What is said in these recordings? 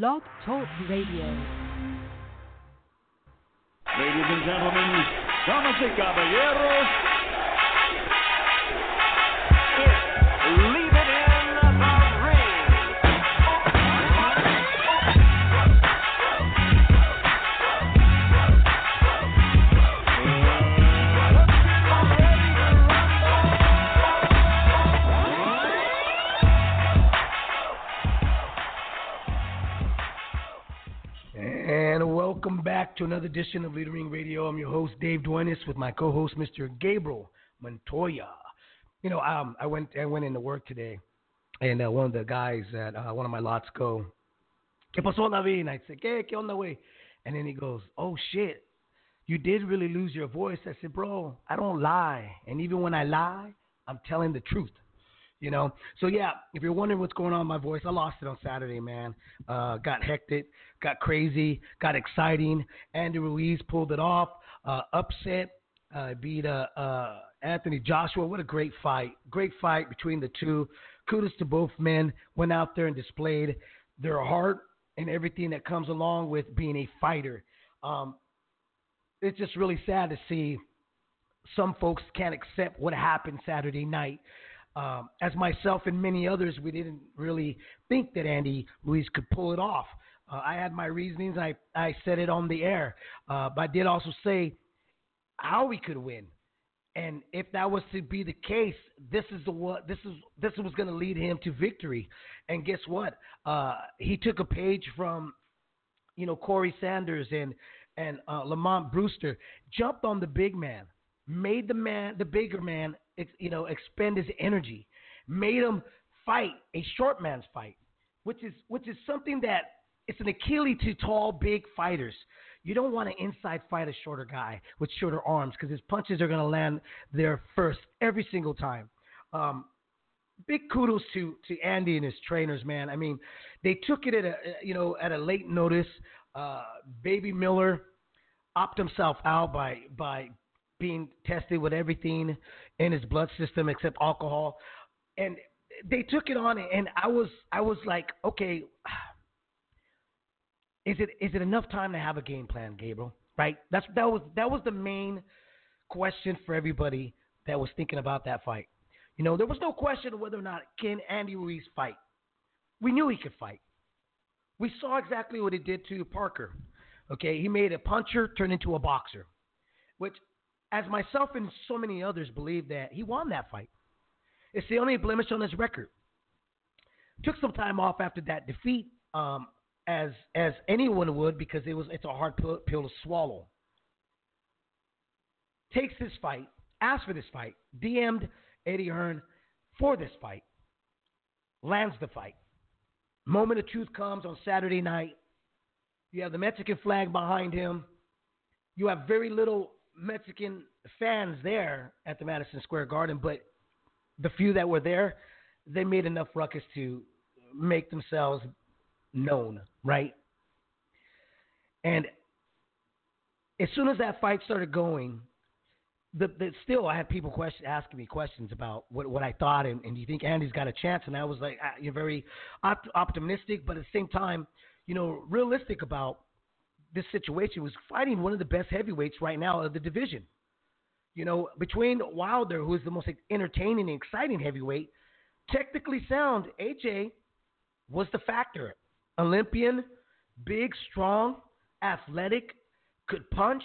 Blog Talk Radio. Ladies and gentlemen, damas y caballeros, to another edition of Leader Ring Radio. I'm your host, Dave Duenez, with my co-host, Mr. Gabriel Montoya. You know, um, I went I went into work today, and uh, one of the guys at uh, one of my lots go, "¿Qué pasó, David?" And I said, "¿Qué? ¿Qué onda, way?" And then he goes, "Oh shit, you did really lose your voice." I said, "Bro, I don't lie, and even when I lie, I'm telling the truth." You know, so yeah. If you're wondering what's going on with my voice, I lost it on Saturday, man. Uh, got hectic, got crazy, got exciting. Andy Ruiz pulled it off. Uh, upset, uh, beat uh, uh, Anthony Joshua. What a great fight! Great fight between the two. Kudos to both men. Went out there and displayed their heart and everything that comes along with being a fighter. Um, it's just really sad to see some folks can't accept what happened Saturday night. Um, as myself and many others, we didn't really think that Andy Ruiz could pull it off. Uh, I had my reasonings. I, I said it on the air, uh, but I did also say how we could win. And if that was to be the case, this is the what this is this was going to lead him to victory. And guess what? Uh, he took a page from, you know, Corrie Sanders and and uh, Lamon Brewster, jumped on the big man, made the man the bigger man you know, expend his energy, made him fight a short man's fight, which is which is something that it's an Achilles to tall, big fighters. You don't want to inside fight a shorter guy with shorter arms because his punches are going to land there first every single time. Um, big kudos to to Andy and his trainers, man. I mean, they took it at a you know at a late notice. Uh, Baby Miller opted himself out by by being tested with everything in his blood system except alcohol, and they took it on. And I was I was like, okay, is it is it enough time to have a game plan, Gabriel? Right? That's that was that was the main question for everybody that was thinking about that fight. You know, there was no question whether or not can Andy Ruiz fight. We knew he could fight. We saw exactly what he did to Parker. Okay, he made a puncher turn into a boxer, which, as myself and so many others believe that he won that fight. It's the only blemish on his record. Took some time off after that defeat, um, as as anyone would, because it was it's a hard pill, pill to swallow. Takes this fight, asked for this fight, DM'd Eddie Hearn for this fight, lands the fight. Moment of truth comes on Saturday night. You have the Mexican flag behind him. You have very little Mexican fans there at the Madison Square Garden, but the few that were there, they made enough ruckus to make themselves known, right? And as soon as that fight started going, the, the still I had people question, asking me questions about what, what I thought and, and do you think Andy's got a chance? And I was like, you're very op- optimistic, but at the same time, you know, realistic about this situation. Was fighting one of the best heavyweights right now of the division. You know, between Wilder, who is the most entertaining and exciting heavyweight, technically sound, AJ was the factor. Olympian, big, strong, athletic, could punch,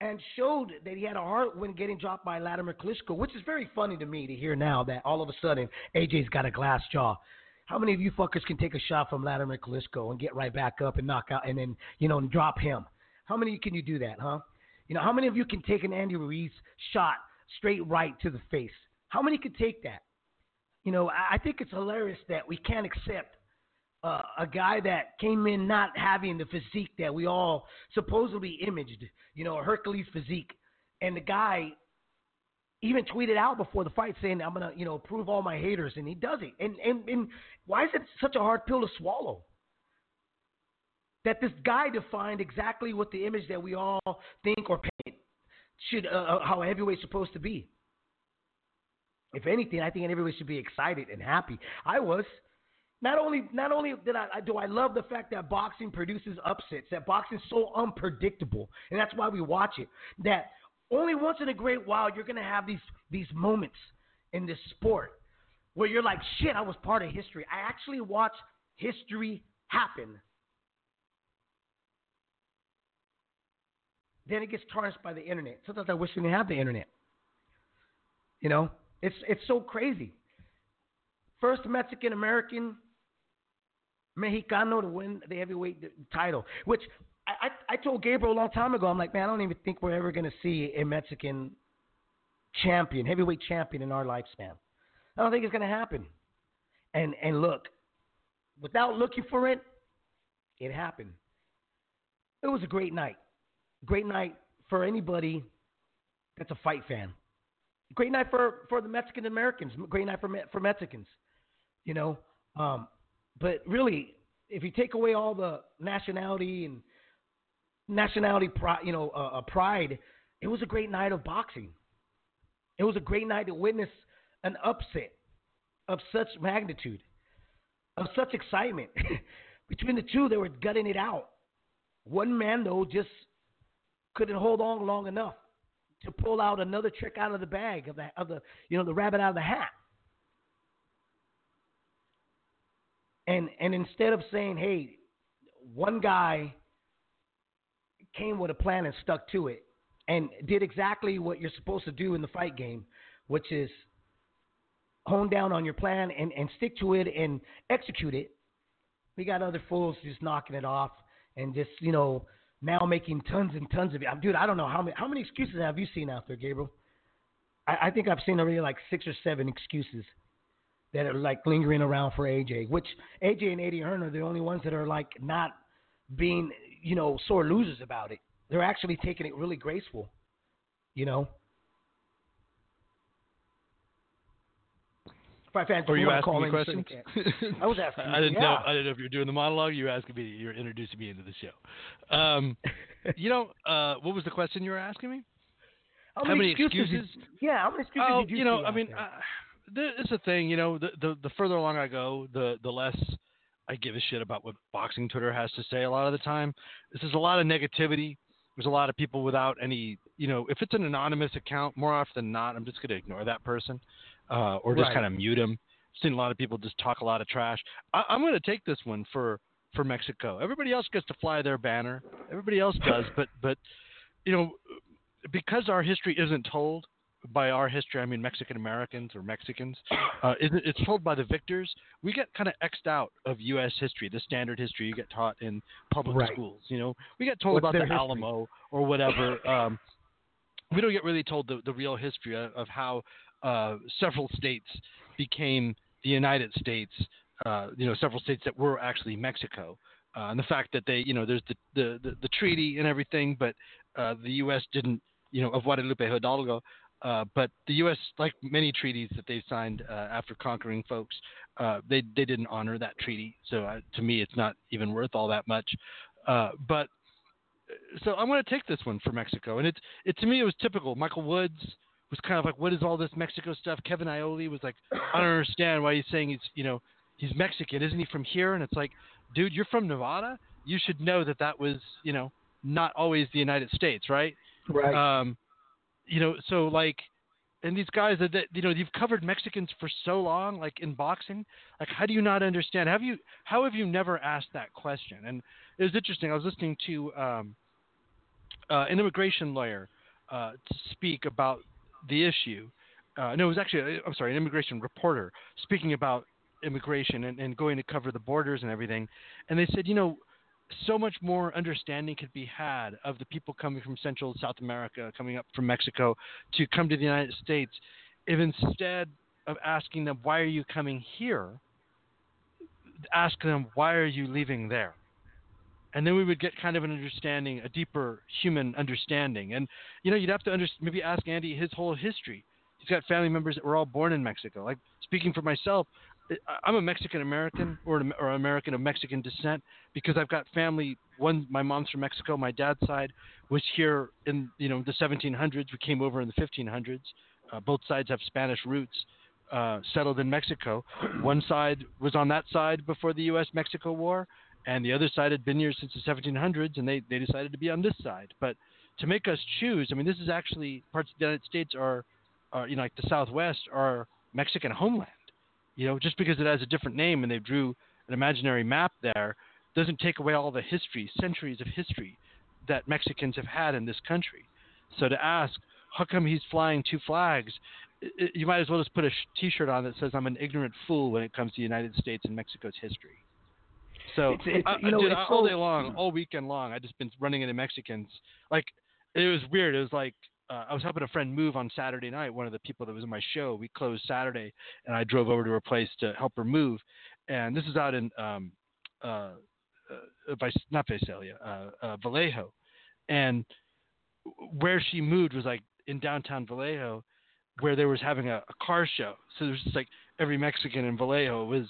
and showed that he had a heart when getting dropped by Vladimir Klitschko, which is very funny to me to hear now that all of a sudden AJ's got a glass jaw. How many of you fuckers can take a shot from Vladimir Klitschko and get right back up and knock out and then, you know, and drop him? How many can you do that, huh? You know, how many of you can take an Andy Ruiz shot straight right to the face? How many can take that? You know, I I think it's hilarious that we can't accept uh, a guy that came in not having the physique that we all supposedly imaged, you know, a Hercules physique, and the guy even tweeted out before the fight saying, "I'm gonna, you know, prove all my haters," and he does it. And and and why is it such a hard pill to swallow? That this guy defined exactly what the image that we all think or paint should, uh, uh, how heavyweight's supposed to be. If anything, I think heavyweight should be excited and happy. I was. Not only not only did I do I love the fact that boxing produces upsets, that boxing is so unpredictable, and that's why we watch it. That only once in a great while you're gonna have these these moments in this sport where you're like, shit, I was part of history. I actually watched history happen. Then it gets tarnished by the internet. Sometimes I wish we didn't have the internet. You know, it's it's so crazy. First Mexican American Mexicano to win the heavyweight title, which I, I, told Gabriel a long time ago. I'm like, man, I don't even think we're ever going to see a Mexican champion, heavyweight champion in our lifespan. I don't think it's going to happen. And and look, without looking for it, it happened. It was a great night. Great night for anybody that's a fight fan. Great night for, for the Mexican Americans. Great night for for Mexicans. You know, um, but really, if you take away all the nationality and nationality, pride, you know, uh, uh, pride, it was a great night of boxing. It was a great night to witness an upset of such magnitude, of such excitement. Between the two, they were gutting it out. One man, though, just couldn't hold on long enough to pull out another trick out of the bag of the of the you know the rabbit out of the hat. And and instead of saying, "Hey, one guy came with a plan and stuck to it and did exactly what you're supposed to do in the fight game, which is hone down on your plan and, and stick to it and execute it. We got other fools just knocking it off and just, you know, now making tons and tons of it. Dude, I don't know how many how many excuses have you seen out there, Gabriel? I, I think I've seen already like six or seven excuses that are like lingering around for AJ. Which AJ and Eddie Hearn are the only ones that are like not being you know sore losers about it. They're actually taking it really graceful. You know. Fans, Were you asking me questions? I was asking. I didn't yeah. know. I didn't know if you were doing the monologue. You were asking me. You're introducing me into the show. Um, you know, uh, what was the question you were asking me? How How many excuses? excuses? Did, yeah, how many excuses Oh, did you? you know, I mean, uh, it's a thing. You know, the, the the further along I go, the the less I give a shit about what boxing Twitter has to say. A lot of the time, this is a lot of negativity. There's a lot of people without any, you know, if it's an anonymous account, more often than not, I'm just going to ignore that person uh, or just Right. kind of mute them. Seen a lot of people just talk a lot of trash. I, I'm going to take this one for for Mexico. Everybody else gets to fly their banner. Everybody else does, but but you know, because our history isn't told by our history, I mean Mexican Americans or Mexicans, uh, isn't, it's told by the victors. We get kind of xed out of U.S. history, the standard history you get taught in public Right. schools. You know, we get told What's about the history? Alamo or whatever. Um, we don't get really told the, the real history of, of how uh, several states became the United States. Uh, you know, several states that were actually Mexico, uh, and the fact that they, you know, there's the the, the, the treaty and everything, but uh, the U.S. didn't, you know, of Guadalupe Hidalgo. Uh, but the U.S., like many treaties that they signed uh, after conquering folks, uh, they they didn't honor that treaty. So uh, to me, it's not even worth all that much. Uh, but so I'm going to take this one for Mexico, and it's it to me it was typical. Michael Woods was kind of like, "What is all this Mexico stuff?" Kevin Iole was like, "I don't understand why he's saying he's you know he's Mexican, isn't he from here?" And it's like, dude, you're from Nevada. You should know that that was you know not always the United States, right? right. Um, you know, so like, and these guys that, that you know you've covered Mexicans for so long, like in boxing, like how do you not understand? Have you how have you never asked that question? And it was interesting. I was listening to um, uh, an immigration lawyer uh, speak about the issue. Uh, no, it was actually I'm sorry, an immigration reporter speaking about immigration and, and going to cover the borders and everything. And they said, you know, so much more understanding could be had of the people coming from Central and South America, coming up from Mexico to come to the United States, if instead of asking them, why are you coming here, ask them, why are you leaving there? And then we would get kind of an understanding, a deeper human understanding. And, you know, you'd have to under- maybe ask Andy his whole history. He's got family members that were all born in Mexico. Like, speaking for myself, I'm a Mexican American or or American of Mexican descent because I've got family. One, my mom's from Mexico. My dad's side was here in you know the 1700s. We came over in the 1500s. Uh, both sides have Spanish roots. uh, settled in Mexico. One side was on that side before the U.S.-Mexico War, and the other side had been here since the 1700s, and they, they decided to be on this side. But to make us choose, I mean, this is actually parts of the United States are, are you know, like the Southwest are Mexican homeland. You know, just because it has a different name and they drew an imaginary map there doesn't take away all the history, centuries of history that Mexicans have had in this country. So to ask, how come he's flying two flags? you might as well just put a T-shirt on that says "I'm an ignorant fool" when it comes to the United States and Mexico's history. So It's- it's- I, know, dude, it's all so- day long, all weekend long, I just been running into Mexicans. Like it was weird. It was like uh, I was helping a friend move on Saturday night. One of the people that was in my show, we closed Saturday, and I drove over to her place to help her move. And this is out in um, uh, uh, Vice, not Visalia, uh, uh, Vallejo, and where she moved was like in downtown Vallejo, where they was having a, a car show. So there's just like every Mexican in Vallejo was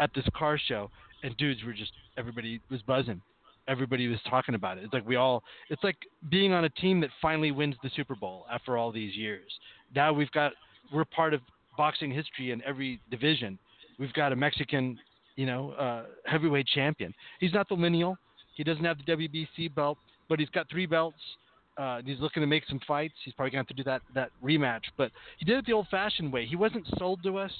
at this car show, and dudes were just everybody was buzzing. Everybody was talking about it. It's like we all. It's like being on a team that finally wins the Super Bowl after all these years. Now we've got we're part of boxing history in every division. We've got a Mexican, you know, uh, heavyweight champion. He's not the lineal. He doesn't have the WBC belt, but he's got three belts. Uh, he's looking to make some fights. He's probably going to have to do that that rematch. But he did it the old-fashioned way. He wasn't sold to us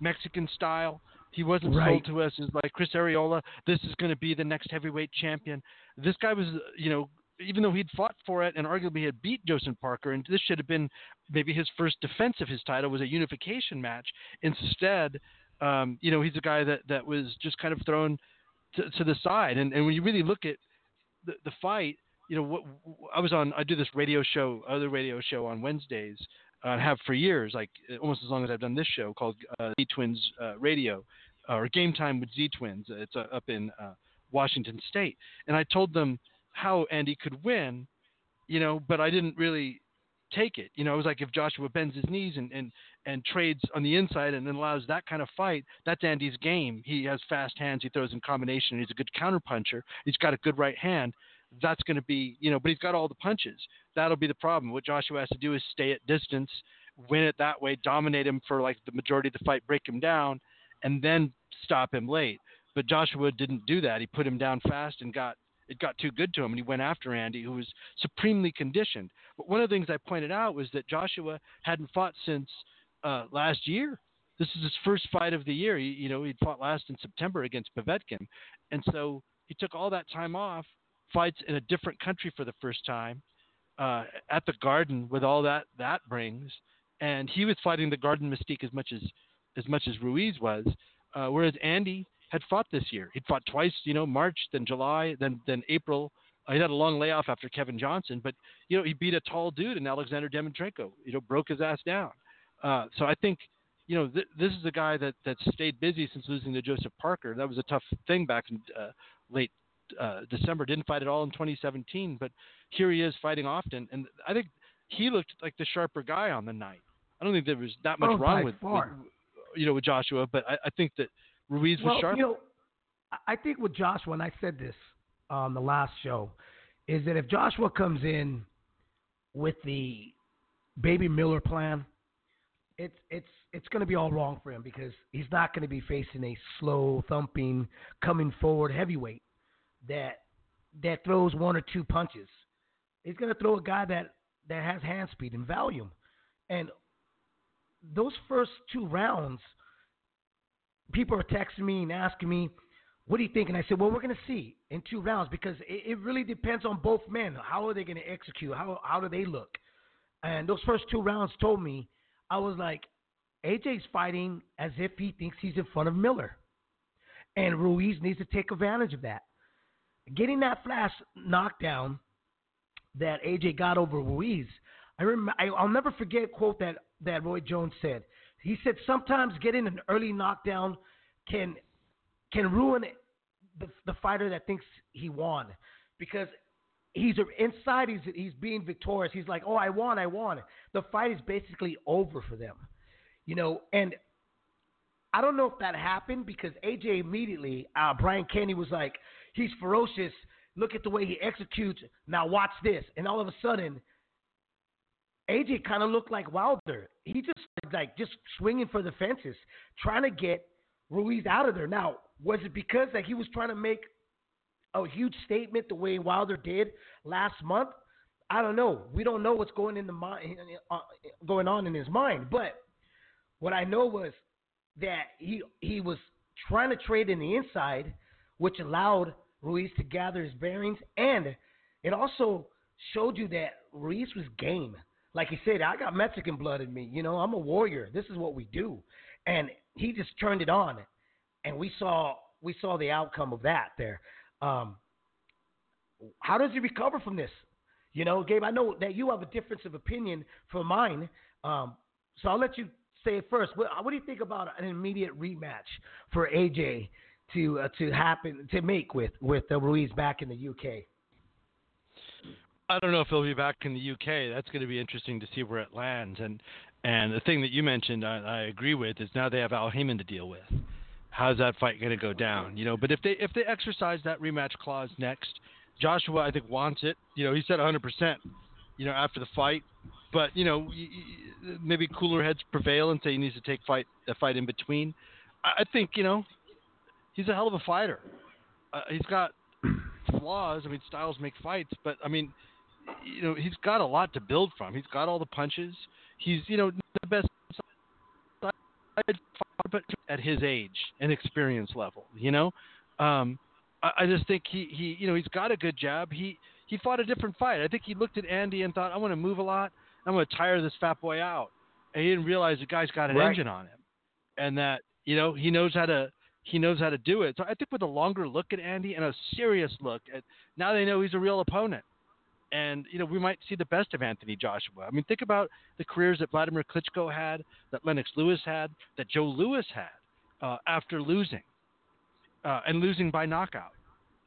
Mexican style. He wasn't Right. sold to us as like Chris Arreola. This is going to be the next heavyweight champion. This guy was, you know, even though he'd fought for it and arguably had beat Joseph Parker, and this should have been maybe his first defense of his title was a unification match. Instead, um, you know, he's a guy that that was just kind of thrown to, to the side. And and when you really look at the, the fight, you know, what I was on. I do this radio show, other radio show on Wednesdays. Uh, I have for years, like almost as long as I've done this show called uh, Z Twins uh, Radio uh, or Game Time with Z Twins. It's uh, up in uh, Washington State, and I told them how Andy could win, you know, but I didn't really take it. You know, it was like if Joshua bends his knees and, and, and trades on the inside and then allows that kind of fight, that's Andy's game. He has fast hands. He throws in combination. He's a good counter puncher. He's got a good right hand. That's going to be, you know, but he's got all the punches. That'll be the problem. What Joshua has to do is stay at distance, win it that way, dominate him for like the majority of the fight, break him down, and then stop him late. But Joshua didn't do that. He put him down fast and got it got too good to him, and he went after Andy, who was supremely conditioned. But one of the things I pointed out was that Joshua hadn't fought since uh, last year. This is his first fight of the year. He, you know, he'd fought last in September against Povetkin, and so he took all that time off, fights in a different country for the first time, uh, at the Garden with all that that brings, and he was fighting the Garden mystique as much as as much as Ruiz was, uh, whereas Andy had fought this year. He'd fought twice, you know, March, then July, then then April. Uh, he had a long layoff after Kevin Johnson, but you know he beat a tall dude in Alexander Dimitrenko. You know, broke his ass down. Uh, so I think, you know, th- this is a guy that that stayed busy since losing to Joseph Parker. That was a tough thing back in uh, late uh, December. Didn't fight at all in 2017, but here he is fighting often, and I think he looked like the sharper guy on the night. I don't think there was that much Oh, wrong with, with you know with Joshua, but I, I think that Ruiz was well, sharp. you know, I- I think with Joshua, and I said this on the last show, is that if Joshua comes in with the Baby Miller plan, it's it's it's going to be all wrong for him because he's not going to be facing a slow thumping, coming forward heavyweight that that throws one or two punches. He's going to throw a guy that that has hand speed and volume, and those first two rounds people are texting me and asking me, "What do you think?" And I said, "Well, we're going to see in two rounds because it, it really depends on both men. How are they going to execute? How how do they look?" And those first two rounds told me, I was like, AJ's fighting as if he thinks he's in front of Miller, and Ruiz needs to take advantage of that. Getting that flash knockdown that AJ got over Ruiz, I remember. I, I'll never forget a quote that that Roy Jones said. He said sometimes getting an early knockdown can can ruin the, the fighter that thinks he won because he's inside he's he's being victorious. He's like, "Oh, I won, I won." The fight is basically over for them. You know, and I don't know if that happened because AJ immediately, uh, Brian Kenny was like, "He's ferocious. Look at the way he executes. Now watch this." And all of a sudden, AJ kind of looked like Wilder. He just like just swinging for the fences, trying to get Ruiz out of there. Now, was it because that he was trying to make a huge statement the way Wilder did last month? I don't know. We don't know what's going in the mind, uh, going on in his mind. But what I know was that he he was trying to trade in the inside, which allowed Ruiz to gather his bearings, and it also showed you that Ruiz was game. Like he said, I got Mexican blood in me. You know, I'm a warrior. This is what we do, and he just turned it on, and we saw we saw the outcome of that there. Um, how does he recover from this? You know, Gabe, I know that you have a difference of opinion from mine, um, so I'll let you say it first. What, what, do you think about an immediate rematch for AJ to uh, to happen to make with with uh, Ruiz back in the UK? I don't know if he'll be back in the UK. That's going to be interesting to see where it lands. And and the thing that you mentioned, I, I agree with, is now they have Al Haymon to deal with. How's that fight going to go down? You know, but if they if they exercise that rematch clause next, Joshua I think wants it. You know, he said 100. percent You know, after the fight, but you know, maybe cooler heads prevail and say he needs to take fight a fight in between. I think you know, he's a hell of a fighter. Uh, he's got flaws. I mean, styles make fights, but I mean, you know, he's got a lot to build from. He's got all the punches. He's, you know, the best but at his age and experience level, you know, um, I, I just think he, he, you know, he's got a good jab. He, he fought a different fight. I think he looked at Andy and thought, I want to move a lot. I'm going to tire this fat boy out. And he didn't realize the guy's got an right. engine on him, and that you know he knows how to he knows how to do it. So I think with a longer look at Andy and a serious look at now they know he's a real opponent and you know we might see the best of Anthony Joshua. I mean, think about the careers that Vladimir Klitschko had, that Lennox Lewis had, that Joe Louis had uh, after losing uh, and losing by knockout.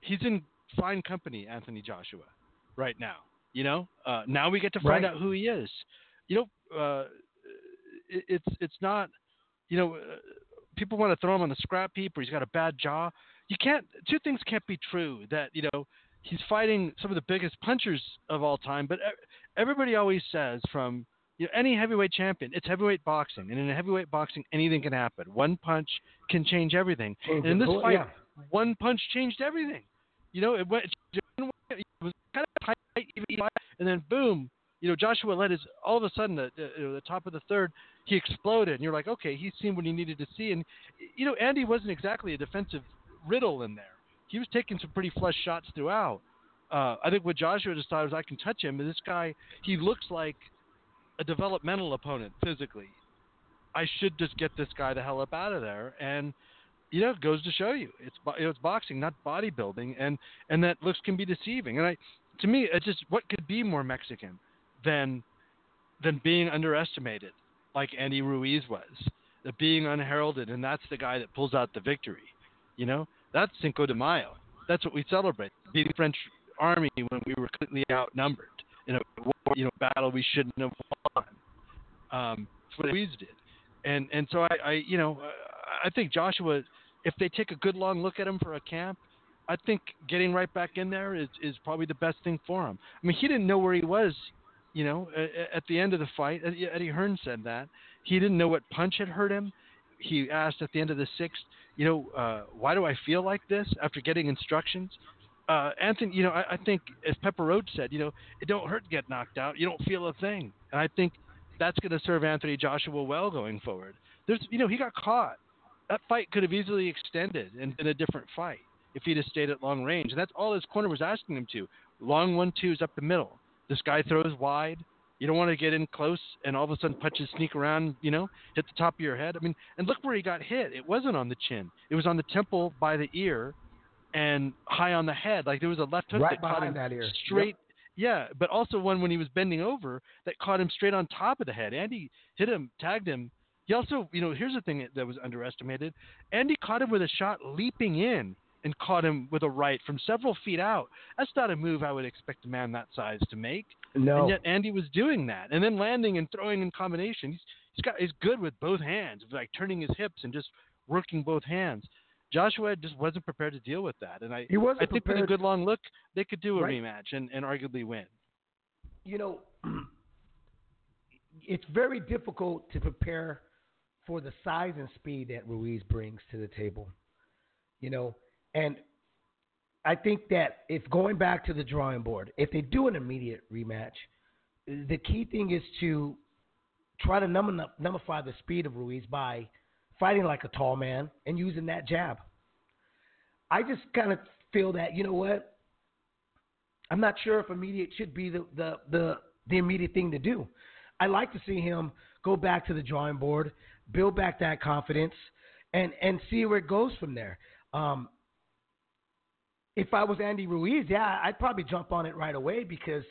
He's in fine company, Anthony Joshua, right now. You know, uh, now we get to find right. out who he is. You know, uh, it, it's it's not. You know, uh, people want to throw him on the scrap heap or he's got a bad jaw. You can't. Two things can't be true. That you know he's fighting some of the biggest punchers of all time. But everybody always says from you know, any heavyweight champion, it's heavyweight boxing, and in heavyweight boxing, anything can happen. One punch can change everything. Change and in this fight, yeah. one punch changed everything. You know, it went it was kind of tight, and then boom. You know, Joshua let his all of a sudden the, the, the top of the third he exploded, and you're like, okay, he's seen what he needed to see. And you know, Andy wasn't exactly a defensive riddle in there he was taking some pretty flush shots throughout. Uh, I think what Joshua decided was I can touch him, and this guy he looks like a developmental opponent physically. I should just get this guy the hell up out of there, and you know it goes to show you it's you know, it's boxing, not bodybuilding, and and that looks can be deceiving. And I, to me, it's just what could be more Mexican than than being underestimated, like Andy Ruiz was, the being unheralded, and that's the guy that pulls out the victory. You know, that's Cinco de Mayo. That's what we celebrate. The French army when we were completely outnumbered in a you know battle we shouldn't have won. Um, that's what Ruiz did, and and so I, I you know I think Joshua, if they take a good long look at him for a camp, I think getting right back in there is is probably the best thing for him. I mean, he didn't know where he was, you know, at, the end of the fight. Eddie Hearn said that he didn't know what punch had hurt him. He asked at the end of the sixth, you know, uh, why do I feel like this after getting instructions? Uh, Anthony, you know, I, I think as Pepper Roach said, you know, it don't hurt to get knocked out. You don't feel a thing, and I think that's going to serve Anthony Joshua well going forward. There's, you know, he got caught. That fight could have easily extended and been a different fight if he'd have stayed at long range. And that's all his corner was asking him to. Long one twos up the middle. This guy throws wide. You don't want to get in close and all of a sudden punches sneak around, you know, hit the top of your head. I mean, and look where he got hit. It wasn't on the chin. It was on the temple by the ear and high on the head. Like there was a left hook right that caught him that ear. straight. Yep. Yeah, but also one when he was bending over that caught him straight on top of the head. Andy hit him, tagged him. He also, you know, here's the thing that was underestimated. Andy caught him with a shot leaping in and caught him with a right from several feet out. That's not a move I would expect a man that size to make. No. And yet Andy was doing that, and then landing and throwing in combination. He's he's got he's good with both hands, like turning his hips and just working both hands. Joshua just wasn't prepared to deal with that, and I he wasn't I think prepared. with a good long look, they could do a Right. rematch and, and arguably win. You know, it's very difficult to prepare for the size and speed that Ruiz brings to the table. You know, and I think that if going back to the drawing board, if they do an immediate rematch, the key thing is to try to nullify the speed of Ruiz by fighting like a tall man and using that jab. I just kind of feel that you know what, I'm not sure if immediate should be the the the, the immediate thing to do. I like to see him go back to the drawing board, build back that confidence, and and see where it goes from there. Um, if I was Andy Ruiz, yeah, I'd probably jump on it right away because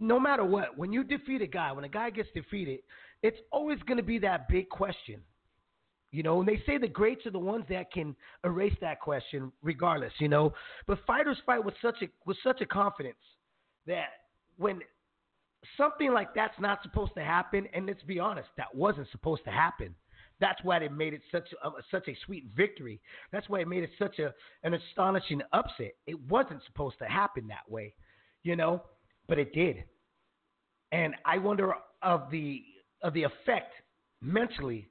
no matter what, when you defeat a guy, when a guy gets defeated, it's always going to be that big question. You know, and they say the greats are the ones that can erase that question regardless, you know. But fighters fight with such a with such a confidence that when something like that's not supposed to happen, and let's be honest, that wasn't supposed to happen. That's why it made it such a, such a sweet victory. That's why it made it such a an astonishing upset. It wasn't supposed to happen that way, you know, but it did. And I wonder of the of the effect mentally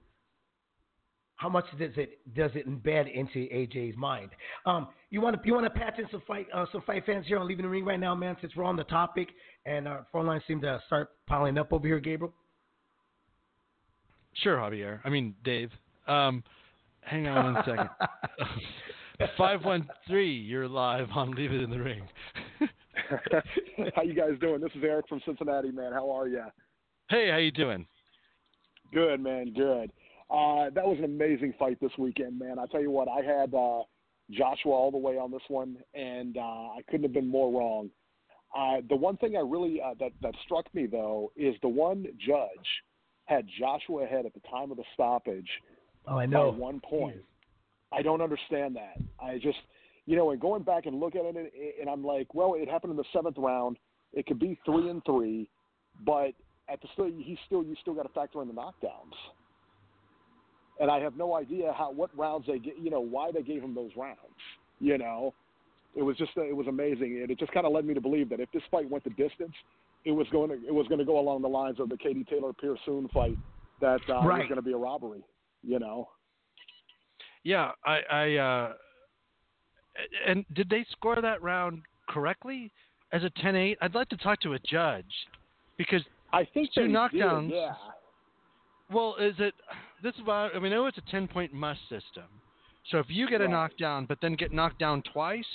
how much does it does it embed into AJ's mind? Um, you want to you want to patch in some fight uh, some fight fans here on leaving the ring right now, man. Since we're on the topic and our phone lines seem to start piling up over here, Gabriel. Sure, Javier. I mean Dave. Um, hang on one second. Five one three. You're live on Leave It in the Ring. how you guys doing? This is Eric from Cincinnati, man. How are you? Hey, how you doing? Good, man. Good. Uh, that was an amazing fight this weekend, man. I tell you what, I had uh, Joshua all the way on this one, and uh, I couldn't have been more wrong. Uh, the one thing I really uh, that that struck me though is the one judge had Joshua ahead at the time of the stoppage. Oh, I know. By one point. I don't understand that. I just, you know, and going back and look at it, and I'm like, well, it happened in the seventh round. It could be three and three, but at the still, he still you still got to factor in the knockdowns and I have no idea how what rounds they get. You know why they gave him those rounds. You know, it was just it was amazing, and it just kind of led me to believe that if this fight went the distance, it was going to it was going to go along the lines of the Katie Taylor Persoon fight that uh, right. was going to be a robbery. You know. Yeah, I, I uh, and did they score that round correctly as a 10-8? I'd like to talk to a judge because I think two knockdowns. Did, yeah. Well, is it? This is why I mean, I know it's a ten point must system. So if you get right. a knockdown, but then get knocked down twice,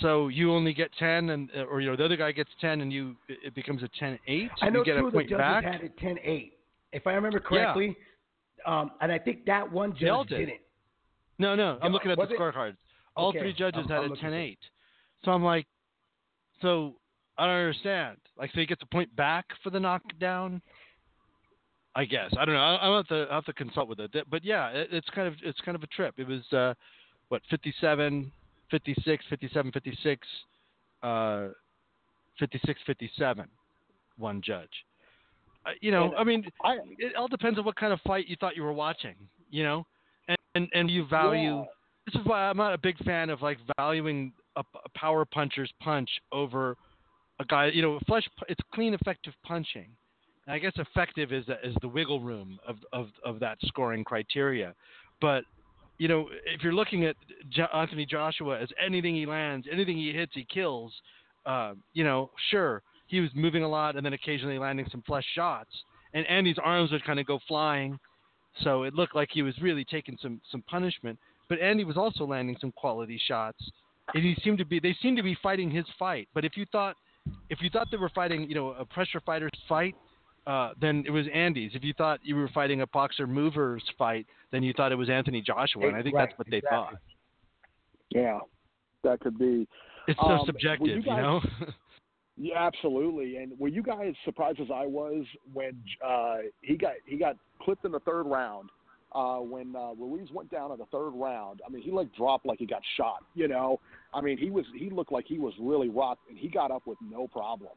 so you only get ten, and uh, or you know the other guy gets ten, and you it becomes a 10-8. I know you get two a of the point judges back. had it 10-8, if I remember correctly. Yeah. Um, and I think that one judge did. didn't. No, no, I'm looking at Was the scorecards. All Okay, three judges I'm- had I'm a looking 10-8. So I'm like, so I don't understand. Like, so he gets a point back for the knockdown. I guess I don't know. I, I'll have to I'll have to consult with it. But yeah, it, it's kind of it's kind of a trip. It was uh, what 57, 56, 57, 56, uh, 56, 57. One judge. Uh, you know, And I mean, I it all depends on what kind of fight you thought you were watching. You know, and and, and you value. Yeah. This is why I'm not a big fan of like valuing a, a power puncher's punch over a guy. You know, flesh. It's clean, effective punching. And I guess effective is is the wiggle room of, of, of that scoring criteria. But you know, if you're looking at jo- Anthony Joshua as anything he lands, anything he hits, he kills. Uh, you know, sure, he was moving a lot and then occasionally landing some flush shots. And Andy's arms would kind of go flying, so it looked like he was really taking some some punishment. But Andy was also landing some quality shots. And he seemed to be they seemed to be fighting his fight. But if you thought if you thought they were fighting, you know, a pressure fighter's fight, uh, then it was Andy's. If you thought you were fighting a boxer mover's fight, then you thought it was Anthony Joshua, and I think Right, that's what they exactly. thought. yeah, that could be. It's so Um, subjective, you you, know. Yeah, absolutely. And were you guys surprised as I was when uh, he got he got clipped in the third round? Uh, when uh, Ruiz went down in the third round, I mean, he like dropped like he got shot. You know, I mean, he was he looked like he was really rocked, and he got up with no problem.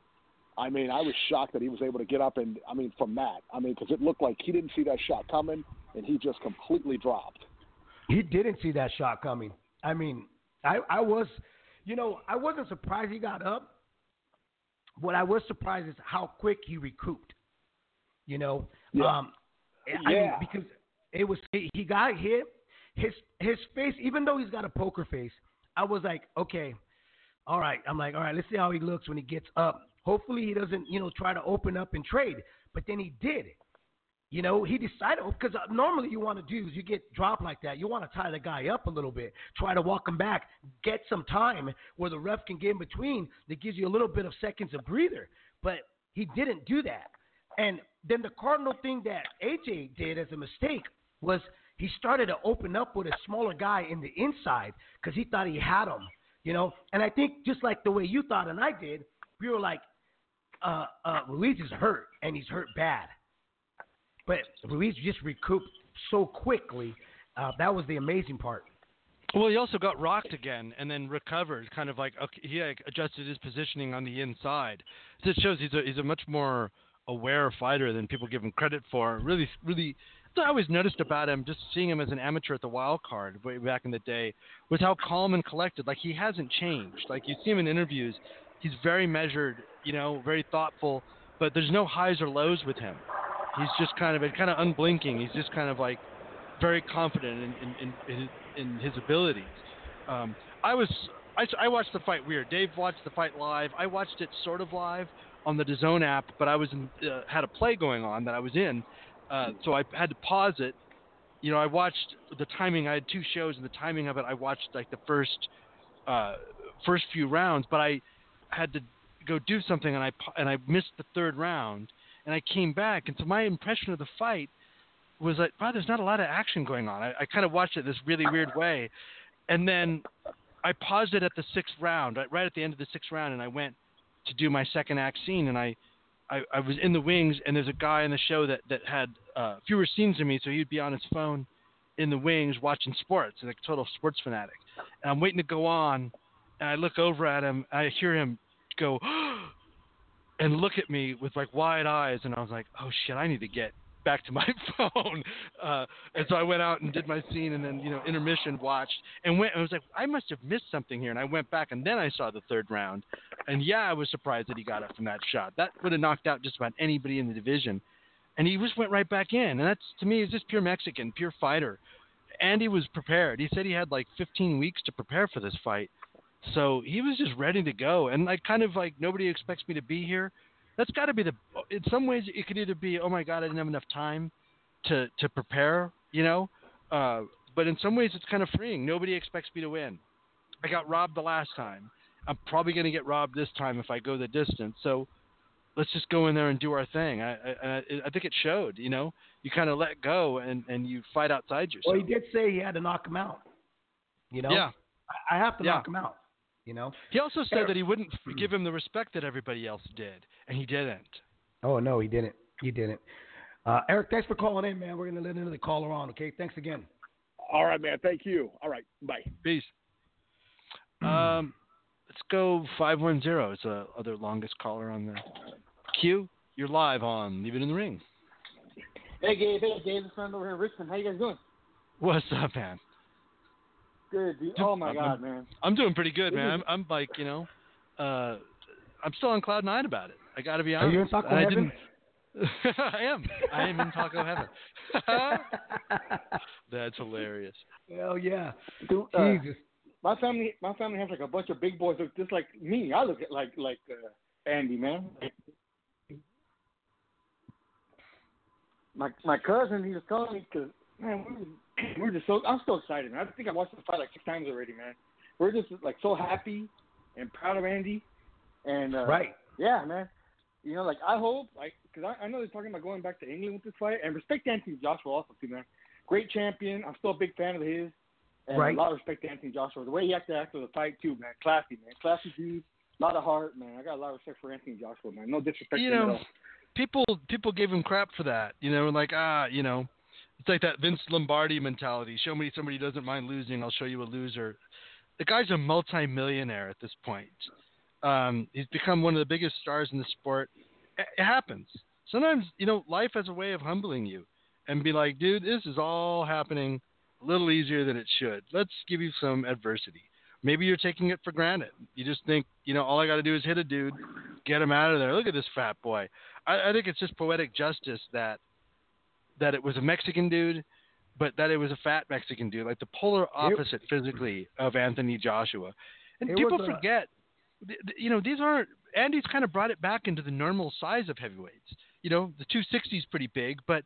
I mean, I was shocked that he was able to get up, and I mean, from that, I mean, because it looked like he didn't see that shot coming, and he just completely dropped. He didn't see that shot coming. I mean, I, I was, you know, I wasn't surprised he got up. What I was surprised is how quick he recouped. You know, Yeah. um, I mean, because it was he, he got hit. His his face, even though he's got a poker face, I was like, okay, all right. I'm like, all right, let's see how he looks when he gets up. Hopefully, he doesn't, you know, try to open up and trade. But then he did. You know, he decided oh, because uh, normally you want to do is you get dropped like that. You want to tie the guy up a little bit, try to walk him back, get some time where the ref can get in between. That gives you a little bit of seconds of breather. But he didn't do that. And then the cardinal thing that AJ did as a mistake was he started to open up with a smaller guy in the inside because he thought he had him. You know, and I think just like the way you thought and I did, we were like, uh, uh, Ruiz is hurt and he's hurt bad. But Ruiz just recouped so quickly. Uh, that was the amazing part. Well, he also got rocked again and then recovered. Kind of like okay, he like, adjusted his positioning on the inside. So it shows he's a he's a much more aware fighter than people give him credit for. Really, really. I always noticed about him, just seeing him as an amateur at the wild card way back in the day, was how calm and collected. Like he hasn't changed. Like you see him in interviews, he's very measured, you know, very thoughtful. But there's no highs or lows with him. He's just kind of kind of unblinking. He's just kind of like very confident in in, in, his, in his abilities. Um, I was I, I watched the fight weird. Dave watched the fight live. I watched it sort of live on the DAZN app, but I was in, uh, had a play going on that I was in, uh, so I had to pause it. You know, I watched the timing. I had two shows, and the timing of it, I watched like the first uh, first few rounds, but I had to go do something, and I and I missed the third round, and I came back, and so my impression of the fight was like, wow, there's not a lot of action going on. I, I kind of watched it this really weird way, and then I paused it at the sixth round, right, right at the end of the sixth round, and I went to do my second act scene, and I, I, I was in the wings, and there's a guy in the show that that had uh, fewer scenes than me, so he'd be on his phone in the wings watching sports, like a total sports fanatic. And I'm waiting to go on, and I look over at him, I hear him go. And look at me with like wide eyes, and I was like, "Oh shit! I need to get back to my phone. Uh, and so I went out and did my scene, and then you know intermission watched and went. And I was like, I must have missed something here, and I went back, and then I saw the third round, and yeah, I was surprised that he got up from that shot. That would have knocked out just about anybody in the division, and he just went right back in. And that's to me is just pure Mexican, pure fighter. Andy was prepared. He said he had like 15 weeks to prepare for this fight. So he was just ready to go, and like kind of like nobody expects me to be here that's got to be the. In some ways, it could either be, oh my god, I didn't have enough time to to prepare, you know. Uh, but in some ways, it's kind of freeing. Nobody expects me to win. I got robbed the last time. I'm probably going to get robbed this time if I go the distance. So let's just go in there and do our thing. I I, I think it showed. You know, you kind of let go and and you fight outside yourself. Well, he did say he had to knock him out. You know. Yeah. I, have to Yeah. knock him out. You know. He also said that he wouldn't give him the respect that everybody else did, and he didn't. Oh no, he didn't. He didn't. Uh, Eric, thanks for calling in, man. We're gonna let another caller on. Okay, thanks again. All right, man. Thank you. All right. Bye. Peace. Um, let's go five one zero. It's the other longest caller on the queue. You're live on Leave It in the Ring. Hey, Gabe. Hey, Dave. This friend over here in Richmond. How you guys doing? What's up, man? Good, dude. Dude, Oh, my I'm- God, man. I'm doing pretty good, man. I'm, I'm like, you know, uh, I'm still on cloud nine about it. I got to be honest. Are honest. you in Taco I Heaven? didn't- I am. I am in taco heaven. That's hilarious. Hell yeah. Dude, uh, Jesus. my family, my family has like a bunch of big boys look just like me. I look at like like uh, Andy, man. My my cousin, he was telling me because man, we're, we were just so. I'm so excited, man. I think I watched the fight like six times already, man. We're just like so happy and proud of Andy, and uh, Right. Yeah, man. You know, like I hope, like, because I, I know they're talking about going back to England with this fight, and respect to Anthony Joshua also too, man. Great champion. I'm still a big fan of his, and Right. a lot of respect to Anthony Joshua. The way he acted after the fight too, man. Classy, man. Classy dude. A lot of heart, man. I got a lot of respect for Anthony Joshua, man. No disrespect You to him know, at all. people people gave him crap for that. You know, like ah, you know, it's like that Vince Lombardi mentality. Show me somebody who doesn't mind losing, I'll show you a loser. The guy's a multi-millionaire at this point. Um, he's become one of the biggest stars in the sport. It, happens. Sometimes, you know, life has a way of humbling you and be like, dude, this is all happening a little easier than it should. Let's give you some adversity. Maybe you're taking it for granted. You just think, you know, all I got to do is hit a dude, get him out of there. Look at this fat boy. I, I think it's just poetic justice that that it was a Mexican dude, but that it was a fat Mexican dude, like the polar opposite physically of Anthony Joshua. And people was a- forget, th- th- you know, these aren't. Andy's kind of brought it back into the normal size of heavyweights. You know, the 260 is pretty big, but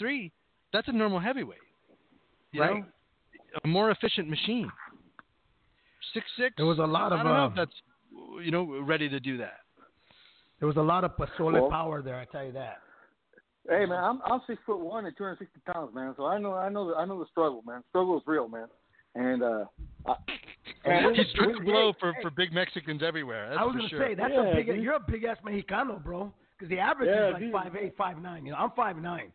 6'3", that's a normal heavyweight. You Right. know? A more efficient machine. Six six. There was a lot of, I don't know uh, if that's you know ready to do that. There was a lot of pozole Well- power there. I tell you that. Hey man, I'm I'm six foot one and two hundred sixty pounds, man. So I know I know the, I know the struggle, man. Struggle is real, man. And uh, I, man, He we- struck a blow hey, for, hey, for big Mexicans everywhere. That's I was gonna sure. say that's Yeah, a big. dude. You're a big ass Mexicano, bro. Because the average Yeah, is like dude. five eight, five nine. You know, I'm five nine.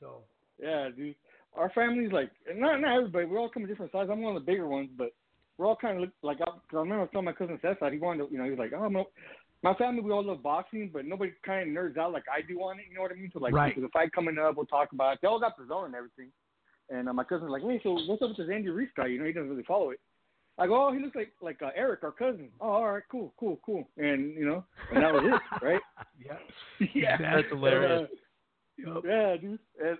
So Yeah, dude. Our family's like not not everybody. We're all come in different sizes. I'm one of the bigger ones, but we're all kind of like. I, cause I remember I was telling my cousin Seth that He wanted, to, you know, he was like, oh no. My family, we all love boxing, but nobody kind of nerds out like I do on it. You know what I mean? So like, Right. there's a fight coming up, we'll talk about it. They all got the zone and everything. And uh, my cousin's like, hey, so what's up with this Andy Ruiz guy? You know, he doesn't really follow it. I go, oh, he looks like like uh, Eric, our cousin. Oh, all right, cool, cool, cool. And you know, and that was it, right? yeah. yeah, That's hilarious. And, uh, Yup. yeah, dude. And,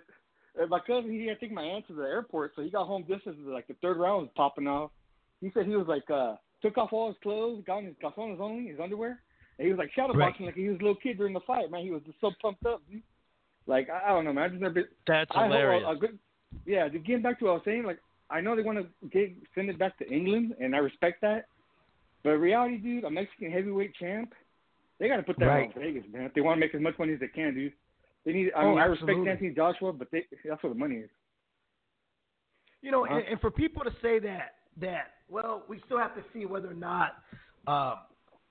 and my cousin, he had to take my aunt to the airport, so he got home just as like the third round was popping off. He said he was like, uh, took off all his clothes, got on his calzones only, his underwear, and he was like shadowboxing Right. like he was a little kid during the fight. Man, he was just so pumped up, dude. Like I, I don't know, man. I just never been. That's I hope a- hilarious. A, good, yeah, to getting back to what I was saying, like I know they want to get send it back to England, and I respect that. But reality, dude, a Mexican heavyweight champ, they got to put that Right. on Vegas, man. If they want to make as much money as they can, dude. They need. I Oh, mean, I respect absolutely. Anthony Joshua, but they, that's where the money is. You know, Huh? and, and for people to say that that well, we still have to see whether or not uh,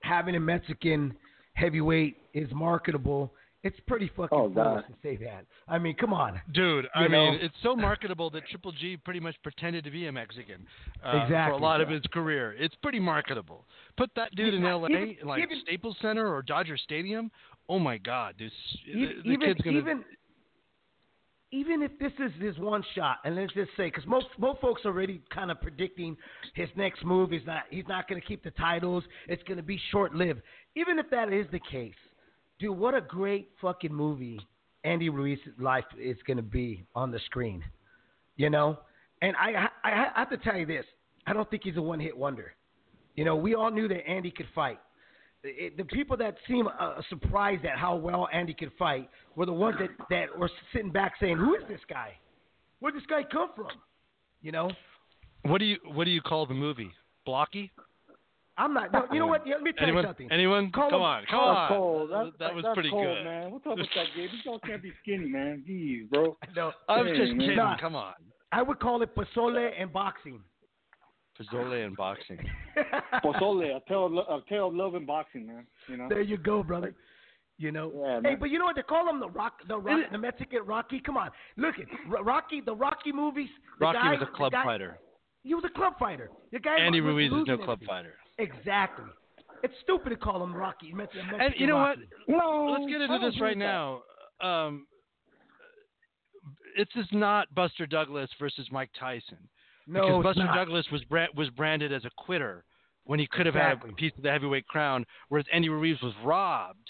having a Mexican heavyweight is marketable. It's pretty fucking Oh, foolish God. to say that. I mean, come on. Dude, I You mean, know? it's so marketable that Triple G pretty much pretended to be a Mexican uh, for a Exactly. lot of his career. It's pretty marketable. Put that dude in L.A. even- in like even- Staples Center or Dodger Stadium. Oh my God, dude! s- E- the, the even kid's gonna. even even if this is his one shot, and let's just say, because most most folks are already kind of predicting his next move is not he's not going to keep the titles. It's going to be short lived. Even if that is the case, dude, what a great fucking movie Andy Ruiz's life is going to be on the screen. You know, and I, I I have to tell you this: I don't think he's a one hit wonder. You know, we all knew that Andy could fight. It, the people that seem uh, surprised at how well Andy could fight were the ones that, that were sitting back saying, "Who is this guy? Where'd this guy come from?" You know, what do you What do you call the movie? Blocky? I'm not. No, you know what? Yeah, let me tell Anyone? you something. Anyone? Call come him- on, come on. cold. That's, that was pretty cold, good. man. What's up with that, Gabe? These guys can't be skinny, man. Jeez, bro. No, I was Hey, just kidding. Nah. Come on. I would call it pozole and boxing. Fazole and boxing. Pozole, a tale, of, lo- a tale of love and boxing, man. You know. there you go, brother. You know, Yeah, hey, man. but you know what? They call him the rock, the rock, the Mexican Rocky. Come on, look at Rocky, the Rocky movies. The Rocky guy, was a club guy- fighter. He was a club fighter. The guy Andy was Ruiz is no club everything. fighter. Exactly. It's stupid to call him Rocky. Mexican And you know what? No, Let's get into this right that. now. Um, it's just not Buster Douglas versus Mike Tyson. No, because Buster not. Douglas was brand, was branded as a quitter when he could have had a piece of the heavyweight crown, whereas Andy Ruiz was robbed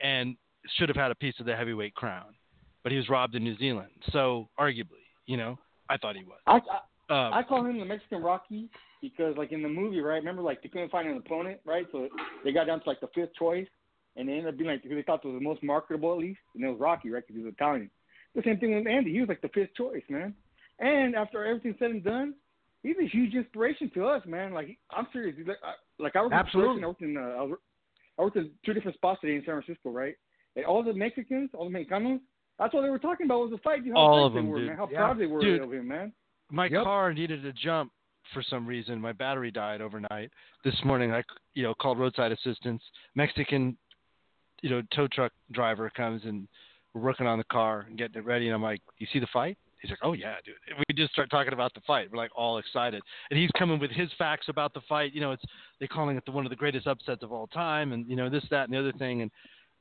and should have had a piece of the heavyweight crown, but he was robbed in New Zealand. So arguably, you know, I thought he was. I, I Um, I call him the Mexican Rocky because, like in the movie, right? Remember, like they couldn't find an opponent, right? So they got down to like the fifth choice, and they ended up being like because they thought it was the most marketable at least, and it was Rocky, right? Because he was Italian. The same thing with Andy. He was like the fifth choice, man. And after everything's said and done, he's a huge inspiration to us, man. Like I'm serious. Like I, like I worked Absolutely. In, I worked in uh, I, was, I worked in two different spots today in San Francisco, right? And all the Mexicans, all the Mexicanos, that's what they were talking about was the fight. How All hyped of they them, were, dude. man. How Yeah. proud they were Dude. of him, man. my Yep. car needed to jump for some reason. My battery died overnight. This morning, I you know called roadside assistance. Mexican, you know, tow truck driver comes and we're working on the car and getting it ready. And I'm like, "You see the fight?" He's like, "Oh yeah, dude." And we just start talking about the fight. We're like all excited, and he's coming with his facts about the fight. You know, it's they're calling it the, one of the greatest upsets of all time, and you know this, that, and the other thing. And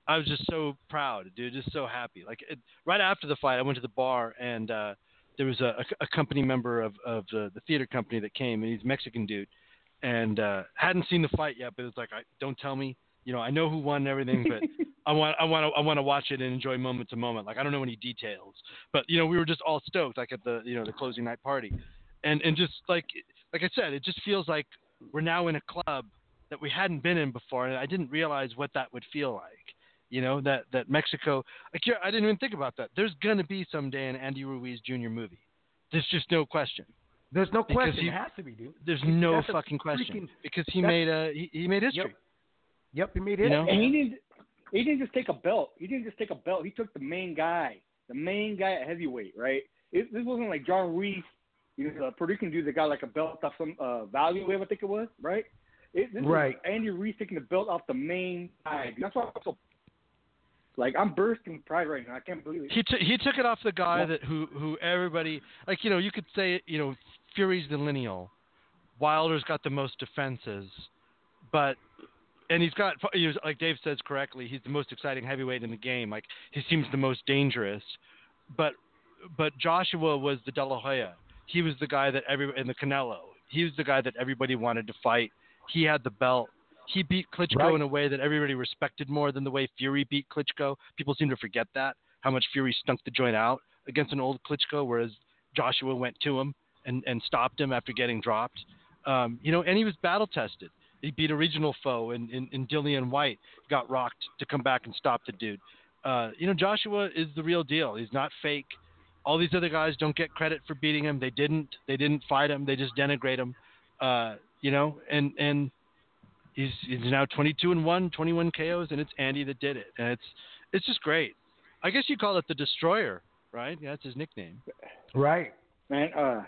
I was just so proud, dude, just so happy. Like it, right after the fight, I went to the bar and. uh there was a, a, company member of, of the, the theater company that came, and he's a Mexican dude, and uh, hadn't seen the fight yet, but it was like, I, don't tell me. You know, I know who won and everything, but I want, I want to, I want to watch it and enjoy moment to moment. Like I don't know any details, but you know, we were just all stoked, like at the, you know, the closing night party, and and just like, like I said, it just feels like we're now in a club that we hadn't been in before, and I didn't realize what that would feel like. You know, that that Mexico, like I didn't even think about that. There's gonna be someday an Andy Ruiz Jr. movie. There's just no question. There's no Because question. he- it has to be, dude. There's no That's fucking question freaking- because he made a he, he made history. Yep. Yep, he made You it. know? And he didn't. He didn't just take a belt. He didn't just take a belt. He took the main guy, the main guy at heavyweight, right? It, this wasn't like John Ruiz, you know, the Puerto Rican dude that got like a belt off some uh, Valuev, I think it was, right? It, this was Right. Andy Ruiz taking the belt off the main guy. That's why I'm so. Like I'm bursting with pride right now. I can't believe it. He took he took it off the guy Yeah. that who who everybody like you know you could say you know Fury's the lineal, Wilder's got the most defenses, but and he's got he was, like Dave says correctly he's the most exciting heavyweight in the game like he seems the most dangerous, but but Joshua was the De La Hoya he was the guy that every in the Canelo he was the guy that everybody wanted to fight he had the belt he beat Klitschko Right. in a way that everybody respected more than the way Fury beat Klitschko. People seem to forget that how much Fury stunk the joint out against an old Klitschko, whereas Joshua went to him and, and stopped him after getting dropped. Um, you know, and he was battle tested. He beat a regional foe in, in, in Dillian Whyte, got rocked to come back and stop the dude. Uh, you know, Joshua is the real deal. He's not fake. All these other guys don't get credit for beating him. They didn't. They didn't fight him. They just denigrate him. Uh, you know, and and he's he's now 22 and 1, 21 KOs, and it's Andy that did it, and it's it's just great. I guess you call it the Destroyer, right? Yeah, that's his nickname. Right. Man, uh,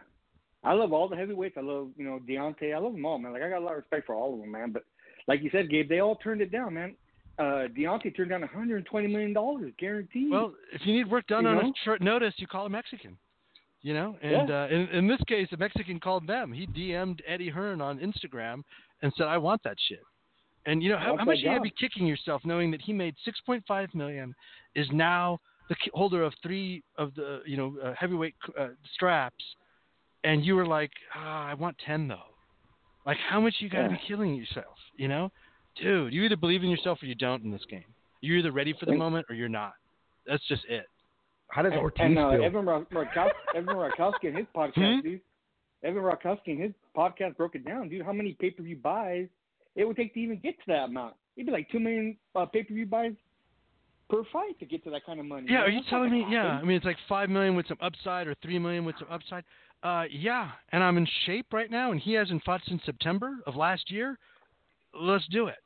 I love all the heavyweights. I love, you know, Deontay. I love them all, man. Like I got a lot of respect for all of them, man. But like you said, Gabe, they all turned it down, man. Uh, Deontay turned down 120 million dollars guaranteed. Well, if you need work done You on know? a short notice, you call a Mexican. You know, and uh, in, in this case, a Mexican called them. He DM'd Eddie Hearn on Instagram and said, "I want that shit." And you know how, how much you gotta be kicking yourself knowing that he made 6.5 million, is now the holder of three of the you know uh, heavyweight uh, straps, and you were like, ah, "I want 10 though." Like, how much you gotta Yeah. be killing yourself? You know, dude, you either believe in yourself or you don't in this game. You're either ready for the moment or you're not. That's just it. How does and, Ortiz and uh, feel? Evan Ra- Rakowski, Evan Rakowski in his podcast, Hmm? dude. Evan Rakowski in his podcast broke it down, dude. How many pay per view buys it would take to even get to that amount? It'd be like two million uh, pay per view buys per fight to get to that kind of money. Yeah, man. are you That's telling me? gonna Yeah. I mean it's like five million with some upside, or three million with some upside. Uh, yeah, and I'm in shape right now, and he hasn't fought since September of last year. Let's do it.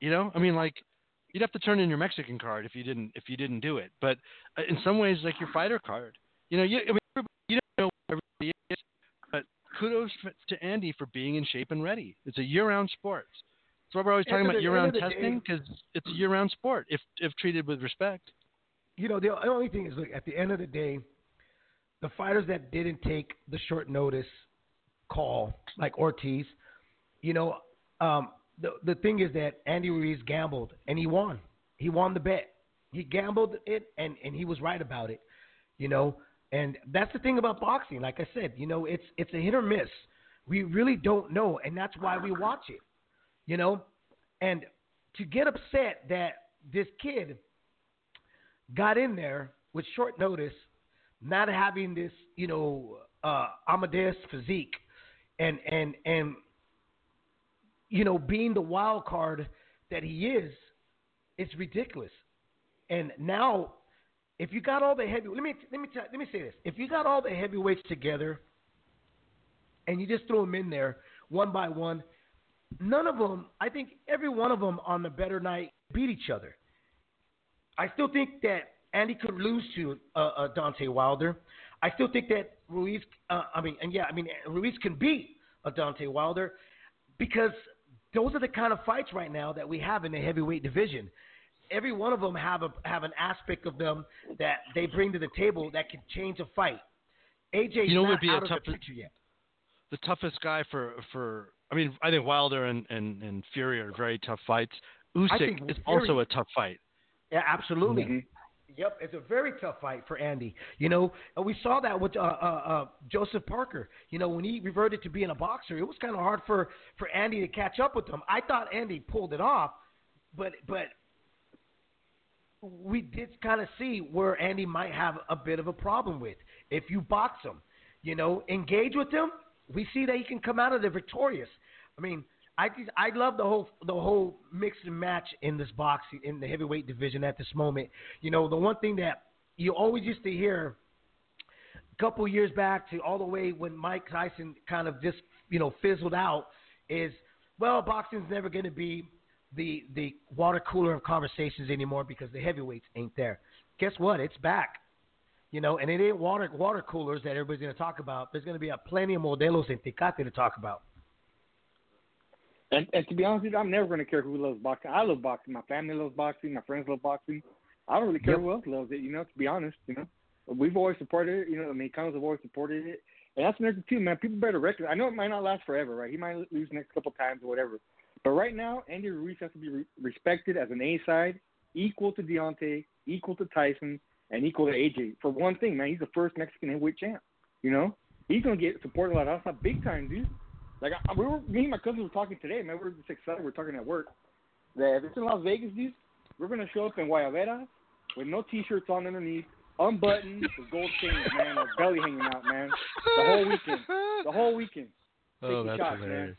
You know, I mean, like you'd have to turn in your Mexican card if you didn't if you didn't do it. But uh, in some ways, like your fighter card. You know, you I mean, you don't know where everybody is, but kudos to Andy for being in shape and ready. It's a year-round sport. That's why we're always talking about year-round end of the testing because it's a year-round sport if if treated with respect. you know, the only thing is, look, at the end of the day, the fighters that didn't take the short notice call, like Ortiz, you know, um, the the thing is that Andy Ruiz gambled and he won. He won the bet. He gambled it and and he was right about it. You know, and that's the thing about boxing. Like I said, you know, it's it's a hit or miss. We really don't know, and that's why we watch it. You know, and to get upset that this kid got in there with short notice, not having this, you know, uh, Amadeus physique, and and and you know, being the wild card that he is, it's ridiculous. And now, if you got all the heavy, let me let me tell, let me say this: if you got all the heavyweights together, and you just throw them in there one by one, none of them, I think every one of them on the better night beat each other. I still think that Andy could lose to uh, uh, Deontay Wilder. I still think that Ruiz, uh, I mean, and yeah, I mean, Ruiz can beat a Deontay Wilder because those are the kind of fights right now that we have in the heavyweight division. Every one of them have a have an aspect of them that they bring to the table that can change a fight. AJ, You know what not would be a out of tough- the picture yet. the toughest guy for for I mean I think Wilder and and, and Fury are very tough fights. Usyk is Fury- also a tough fight. Yeah, absolutely. Mhm. Yep, it's a very tough fight for Andy. You know, and we saw that with uh, uh, uh, Joseph Parker. You know, when he reverted to being a boxer, it was kind of hard for for Andy to catch up with him. I thought Andy pulled it off, but but we did kind of see where Andy might have a bit of a problem with if you box him. You know, engage with him. We see that he can come out of there victorious. I mean, I just, I love the whole the whole mix and match in this boxing in the heavyweight division at this moment. You know, the one thing that you always used to hear a couple years back to all the way when Mike Tyson kind of just you know fizzled out is well, boxing's never going to be the the water cooler of conversations anymore because the heavyweights ain't there. Guess what? It's back. You know, and it ain't water water coolers that everybody's going to talk about. There's going to be a plenty of modelos and Tecate to talk about. And and to be honest with you, I'm never gonna care who loves boxing. I love boxing. My family loves boxing. My friends love boxing. I don't really care Yep. who else loves it. You know, to be honest, you know, we've always supported it. You know, the Mexicanos have always supported it. And that's another thing too, man. People better recognize. I know it might not last forever, right? He might lose next couple times or whatever. But right now, Andy Ruiz has to be re- respected as an A side, equal to Deontay, equal to Tyson, and equal to AJ. For one thing, man, he's the first Mexican heavyweight champ. You know, he's gonna get supported like that's not big time, dude. Like I, we were, me and my cousin were talking today, man. We were just excited. We are talking at work that if it's in Las Vegas, dude, we're gonna show up in Guayabera with no t-shirts on underneath, unbuttoned, with gold chains, man, our belly hanging out, man. The whole weekend, the whole weekend. Oh, Taking that's shots, hilarious. man.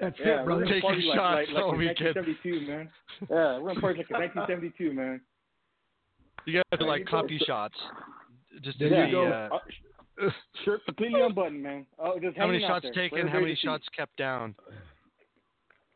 That's Yeah, it, brother. we're Taking party like, shots like, like all in weekend. 1972, man. Yeah, we're gonna party like in 1972, man. You guys are like you go. copy shots. Just to There see you go. uh, Uh, shirt completely unbuttoned, man. Oh, just how many shots there taken, how many to see. shots kept down.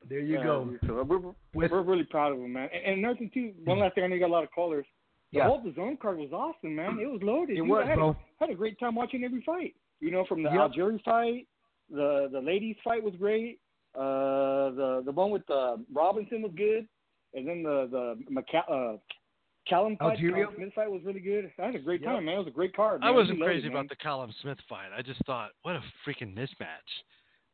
There you Yeah, go. so we're, With- we're really proud of him, man. And, and another thing too, one last thing, I know you got a lot of callers. The Yeah. whole the zone card was awesome, man. It was loaded. It dude. was, had, bro. had a great time watching every fight. You know, from the Yep. Algieri fight, the the ladies fight was great. Uh, the the one with uh, Robinson was good, and then the the Maca- uh, Callum fight, Algeria? Callum Smith fight was really good. I had a great Yep. time, man. It was a great card. I wasn't crazy loaded, man. about the Callum Smith fight. I just thought, what a freaking mismatch.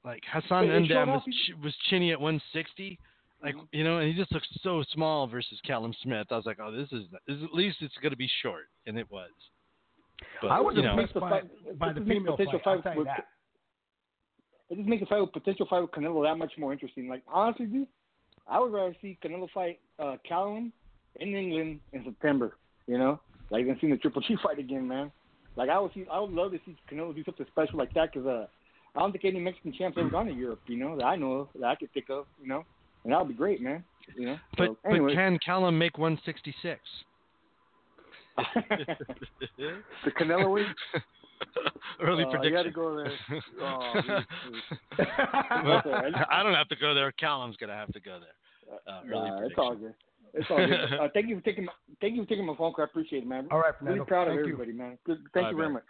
Like Hassan But it was ch- was chinny at 160, like Mhm. you know, and he just looks so small versus Callum Smith. I was like, oh, this is, this is at least it's going to be short, and it was. But, I was you know, impressed the by, by the female potential fight. I'll fight tell you with- that. it just makes a fight with potential fight with Canelo that much more interesting. Like honestly, dude, I would rather see Canelo fight uh, Callum in England in September. You know, like than seeing the Triple G fight again, man. Like I would see, I would love to see Canelo do something special like that because uh, I don't think any Mexican champs ever gone to Europe. You know, that I know of, that I could think of. You know, and that would be great, man. You know, but so, but can Callum make 166? the Canelo win. Early Uh, prediction. You had to go there. Oh, Well. I don't have to go there. Callum's gonna have to go there. Uh, early Nah, it's prediction. all good. It's all good. Uh, thank you for taking my, thank you for taking my phone call. I appreciate it, man. All right, Really Fernando. proud of Thank you. everybody, man. Good. Thank All you right, very man. much.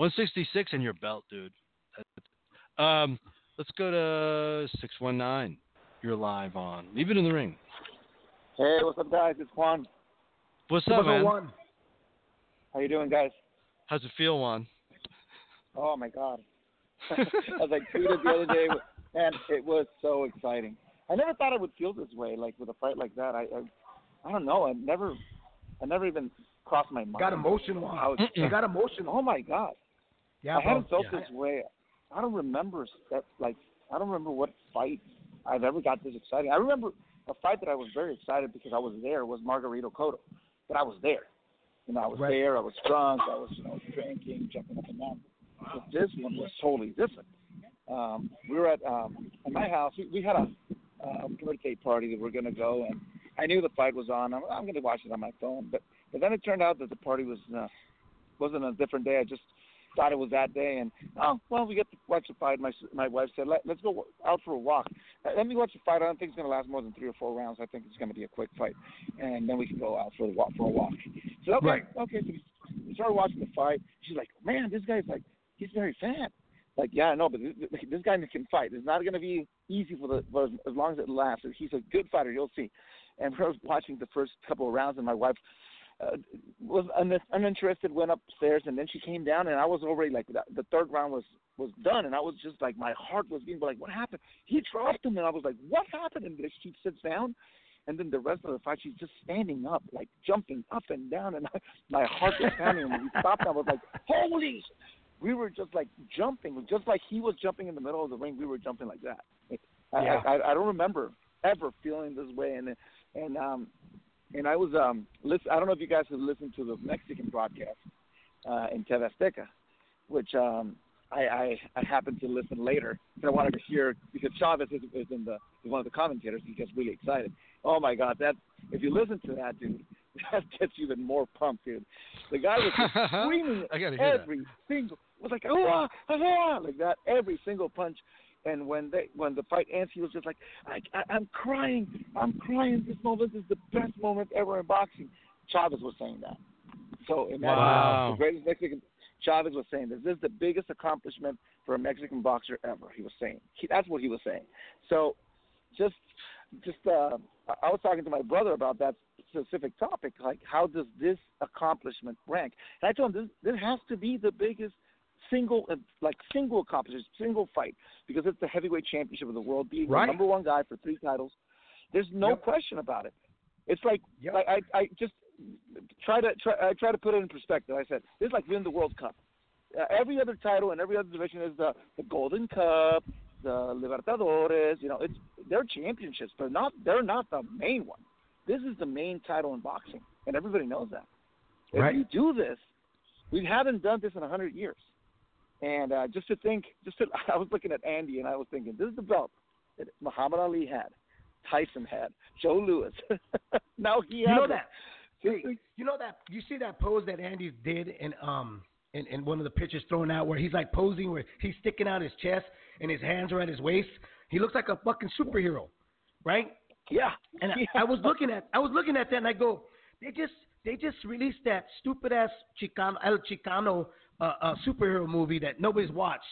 166 in your belt, dude. Um, let's go to 619. You're live on. Leave it in the ring. Hey, what's up, guys? It's Juan. What's up, man? one. How you doing, guys? How's it feel, Juan? Oh my God. I was like tweeted the other day, and it was so exciting. I never thought I would feel this way, like with a fight like that. I, I, I don't know. I never, I never even crossed my mind. Got emotional. How You it's- got emotional. Oh my God. Yeah, I bro. haven't felt Yeah. this way. I don't remember that. Like, I don't remember what fight I've ever got this exciting. I remember a fight that I was very excited because I was there was Margarito Cotto, but I was there. You know, I was Right. there. I was drunk. I was, you know, drinking, jumping up and down. But this one was totally different. Um, we were at um, at my house. We, we had a um, birthday party that we are going to go, and I knew the fight was on. I'm, I'm going to watch it on my phone, but but then it turned out that the party was uh, wasn't a different day. I just thought it was that day, and oh well, we get to watch the fight. My my wife said, Let, "Let's go out for a walk. Uh, Let me watch the fight. I don't think it's going to last more than three or four rounds. I think it's going to be a quick fight, and then we can go out for the walk for a walk." So okay, Right. okay. So we- we started watching the fight. She's like, "Man, this guy's like, he's very fat." Like, yeah, I know, but this, this guy can fight. It's not going to be easy for the for as, as long as it lasts. He's a good fighter. You'll see. And we're watching the first couple of rounds, and my wife uh, was un- uninterested, went upstairs, and then she came down, and I was already like the, the third round was was done, and I was just like my heart was beating, like what happened? He dropped him, and I was like, what happened? And she sits down, and then the rest of the fight, she's just standing up, like jumping up and down, and I, my heart was pounding. And we stopped, I was like, "Holy!" We were just like jumping, just like he was jumping in the middle of the ring. We were jumping like that. I, Yeah. I, I, don't remember ever feeling this way, and and um, and I was um, listen. I don't know if you guys have listened to the Mexican broadcast uh, in TV Azteca, which um, I, I I happened to listen later because I wanted to hear because Chavez is, is in the is one of the commentators. He gets really excited. Oh my God, that if you listen to that dude, that gets you even more pumped, dude. The guy was screaming hear that. every single was like ah, ah, like that every single punch. And when they when the fight ends, he was just like, I, I, I'm crying, I'm crying. This moment is the best moment ever in boxing. Chavez was saying that. So imagine Wow. the greatest Mexican. Chavez was saying this. This is the biggest accomplishment for a Mexican boxer ever. He was saying. He, that's what he was saying. So, just, just. Uh, I I was talking to my brother about that specific topic. Like, how does this accomplishment rank? And I told him this. This has to be the biggest single, uh, like single accomplishment, single fight, because it's the heavyweight championship of the world, being Right. the number one guy for three titles. There's no Yep. question about it. It's like, Yep. like I, I just try to try, I try to put it in perspective. I said this is like winning the World Cup. Uh, every other title and every other division is the the Golden Cup, the Libertadores. You know, it's they're championships, but not they're not the main one. This is the main title in boxing, and everybody knows that. If Right. you do this, we haven't done this in a hundred years. And uh, just to think, just to, I was looking at Andy and I was thinking, this is the belt that Muhammad Ali had, Tyson had, Joe Louis. now he You has know it. that. Hey, you know that you see that pose that Andy did in um in, in one of the pictures thrown out where he's like posing where he's sticking out his chest and his hands are at his waist. He looks like a fucking superhero, right? Yeah. And yeah. I, I was looking at I was looking at that and I go, they just they just released that stupid ass Chicano El Chicano uh, superhero movie that nobody's watched.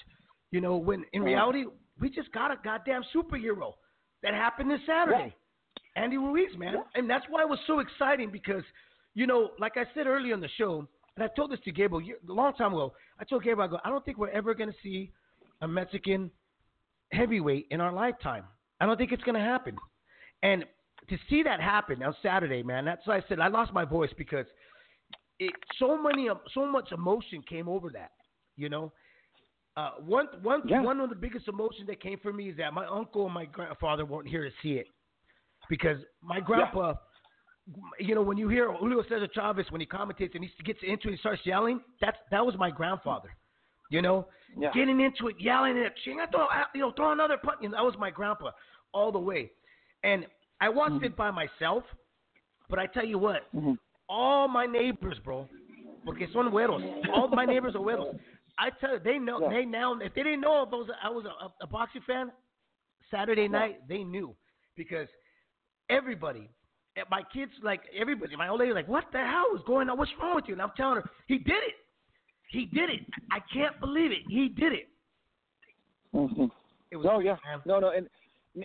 You know, when in reality we just got a goddamn superhero that happened this Saturday. Andy Ruiz, man. Yeah. And that's why it was so exciting because, you know, like I said earlier in the show, and I told this to Gabriel a long time ago. I told Gabriel, I go, I don't think we're ever going to see a Mexican heavyweight in our lifetime. I don't think it's going to happen. And to see that happen on Saturday, man, that's why I said I lost my voice because it so many so much emotion came over that. You know, uh, one one Yeah. one of the biggest emotions that came for me is that my uncle and my grandfather weren't here to see it because my grandpa. You know, when you hear Julio Cesar Chavez when he commentates and he gets into it, he starts yelling. That's that was my grandfather. You know, Yeah. getting into it, yelling at ching, I throw, you know, throw another punch. You know, that was my grandpa all the way. And I watched it by myself, but I tell you what, Mhm. All my neighbors, bro, porque son güeros. All my neighbors are güeros. I tell you, they know. Yeah. They now, if they didn't know if I was, I was a, a boxing fan, Saturday night they knew because everybody, eh, my kids, like everybody, my old lady, like, what the hell is going on? What's wrong with you? And I'm telling her, he did it. He did it. I can't believe it. He did it. Mhm. It was oh yeah, man. no, no, and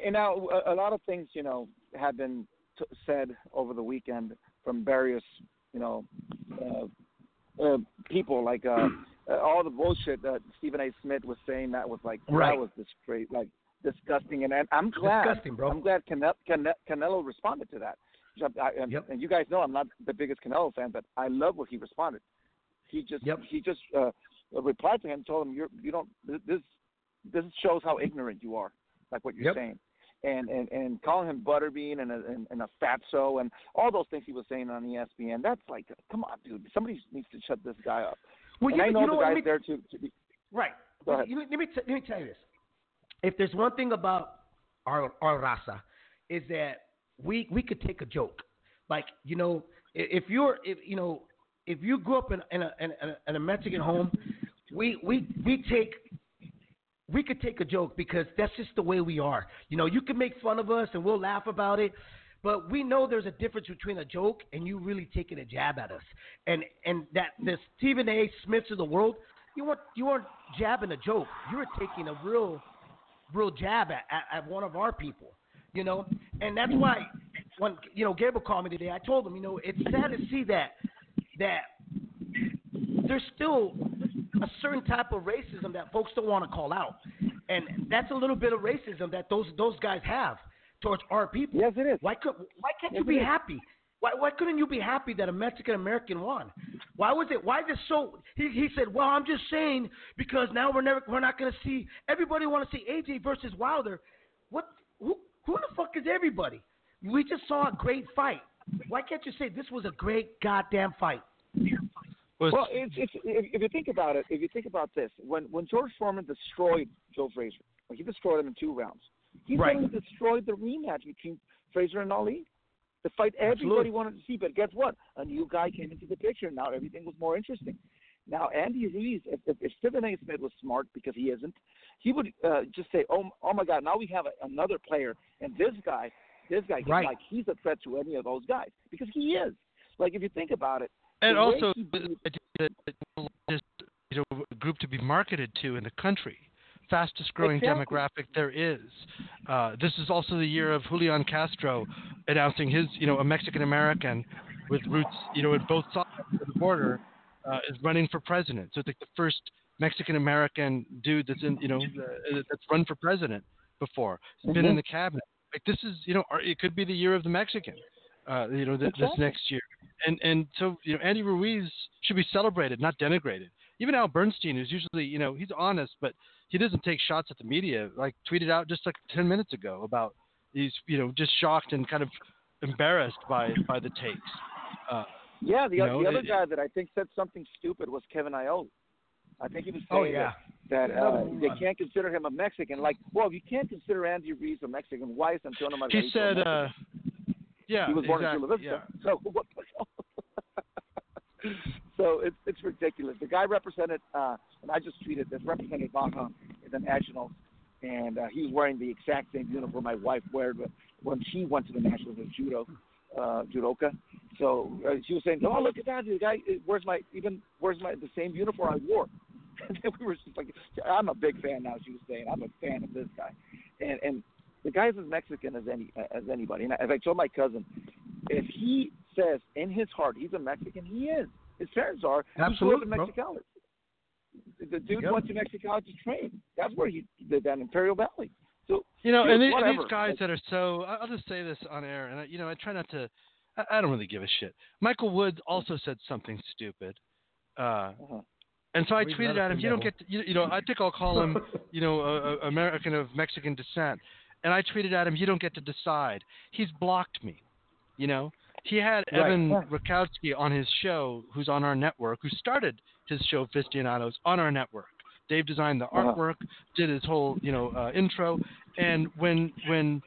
and now a, a lot of things, you know, have been t- said over the weekend from various, you know, uh, uh, people like uh, uh, all the bullshit that Stephen A. Smith was saying that was like Right. that was this great, like disgusting, and, and I'm glad, Disgusting, bro. I'm glad Cane- Cane- Canelo responded to that. I, Yep. and you guys know I'm not the biggest Canelo fan, but I love what he responded. He just Yep. he just uh, replied to him, and told him you're you don't this this shows how ignorant you are, like what you're Yep. saying, and and and calling him butterbean and a and, and a fatso and all those things he was saying on ESPN. That's like, come on, dude, somebody needs to shut this guy up. Well, and you, I know you know the guy's me, there to, to be. right. Go ahead. You let me t- let me tell you this. If there's one thing about our our raza, is that we we could take a joke. Like you know, if you're if you know if you grew up in in a in a, in a Mexican home, we we we take we could take a joke because that's just the way we are. You know, you can make fun of us and we'll laugh about it, but we know there's a difference between a joke and you really taking a jab at us. And and that the Stephen A. Smiths of the world, you weren't you weren't jabbing a joke. You were taking a real real jab at, at, at one of our people. You know, and that's why when you know Gabriel called me today, I told him, you know, it's sad to see that that there's still a certain type of racism that folks don't want to call out, and that's a little bit of racism that those those guys have. towards our people. Yes, it is. Why could why can't Yes, you be happy? Why why couldn't you be happy that a Mexican American won? Why was it why is it so he he said, Well I'm just saying because now we're never we're not gonna see everybody wanna see AJ versus Wilder. What who who the fuck is everybody? We just saw a great fight. Why can't you say this was a great goddamn fight? Was, Well, it's, it's if, if you think about it, if you think about this, when when George Foreman destroyed Joe Frazier, like he destroyed him in two rounds, he Right. destroyed the rematch between Frazier and Ali. The fight everybody Absolutely. wanted to see, but guess what? A new guy came into the picture. And now everything was more interesting. Now Andy Ruiz, if, if, if Stephen A. Smith was smart because he isn't, he would uh, just say, "Oh, oh my God! Now we have a, another player, and this guy, this guy, Right. like he's a threat to any of those guys because he is. Like if you think about it, and also he the beat- idea that this you know group to be marketed to in the country, fastest growing Exactly. demographic there is. Uh, this is also the year of Julian Castro announcing his you know a Mexican American with roots you know at both sides of the border uh, is running for president. So it's like the first Mexican American dude that's in you know uh, that's run for president before. He's been in Mhm. the cabinet. Like this is you know it could be the year of the Mexican. Uh, you know th- this next year and and so you know Andy Ruiz should be celebrated, not denigrated. Even Al Bernstein, who's usually you know he's honest, but he doesn't take shots at the media. Like tweeted out just like ten minutes ago about he's you know just shocked and kind of embarrassed by by the takes. Uh, Yeah, the, You know, the other it- guy that I think said something stupid was Kevin Iole. I think he was Oh, saying yeah. that, that uh, they can't consider him a Mexican. Like, well, if you can't consider Andy Ruiz a Mexican, why is Antonio Margarito he said, uh, yeah, he was born exactly, in Chula yeah. So what? so it's it's ridiculous. The guy represented, uh, and I just tweeted this, represented Baja in the Nationals, and uh, he was wearing the exact same uniform my wife wore when she went to the Nationals as judo, uh, judoka. So uh, she was saying, "Oh, look at that! The guy wears my even wears my the same uniform I wore." And then we were just like, "I'm a big fan now." She was saying, "I'm a fan of this guy," and and the guy's as Mexican as any as anybody. And as I told my cousin, if he says in his heart he's a Mexican, he is. His parents are. Absolutely, He bro. grew up in Mexicali. The dude Yep. went to Mexicali to train. That's where he did that in Imperial Valley. So You know, Dude, and, the- and these guys Like- that are so, I- I'll just say this on air, and I, you know, I try not to, I, I don't really give a shit. Michael Woods also said something stupid. Uh, uh-huh. and so I He's tweeted at him, you don't get, to, you, you know, I think I'll call him, you know, a, a American of Mexican descent. And I tweeted at him, you don't get to decide. He's blocked me, you know. He had Right. Evan Yeah. Rakowski on his show, who's on our network, who started his show Fistianados on our network. Dave designed the Uh-huh. artwork, did his whole, you know, uh, intro, and when when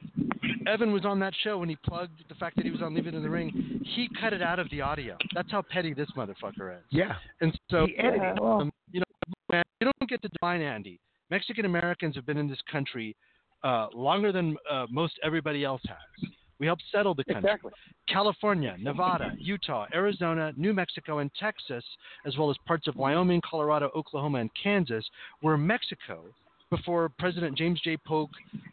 Evan was on that show, when he plugged the fact that he was on Leave It in the Ring, he cut it out of the audio. That's how petty this motherfucker is. Yeah. And so, He edited. Yeah, well, um, you know, man, you don't get to define Andy. Mexican Americans have been in this country uh, longer than uh, most everybody else has. We helped settle the country. exactly. California, Nevada, Utah, Arizona, New Mexico, and Texas, as well as parts of Wyoming, Colorado, Oklahoma, and Kansas, were Mexico before President James J. Polk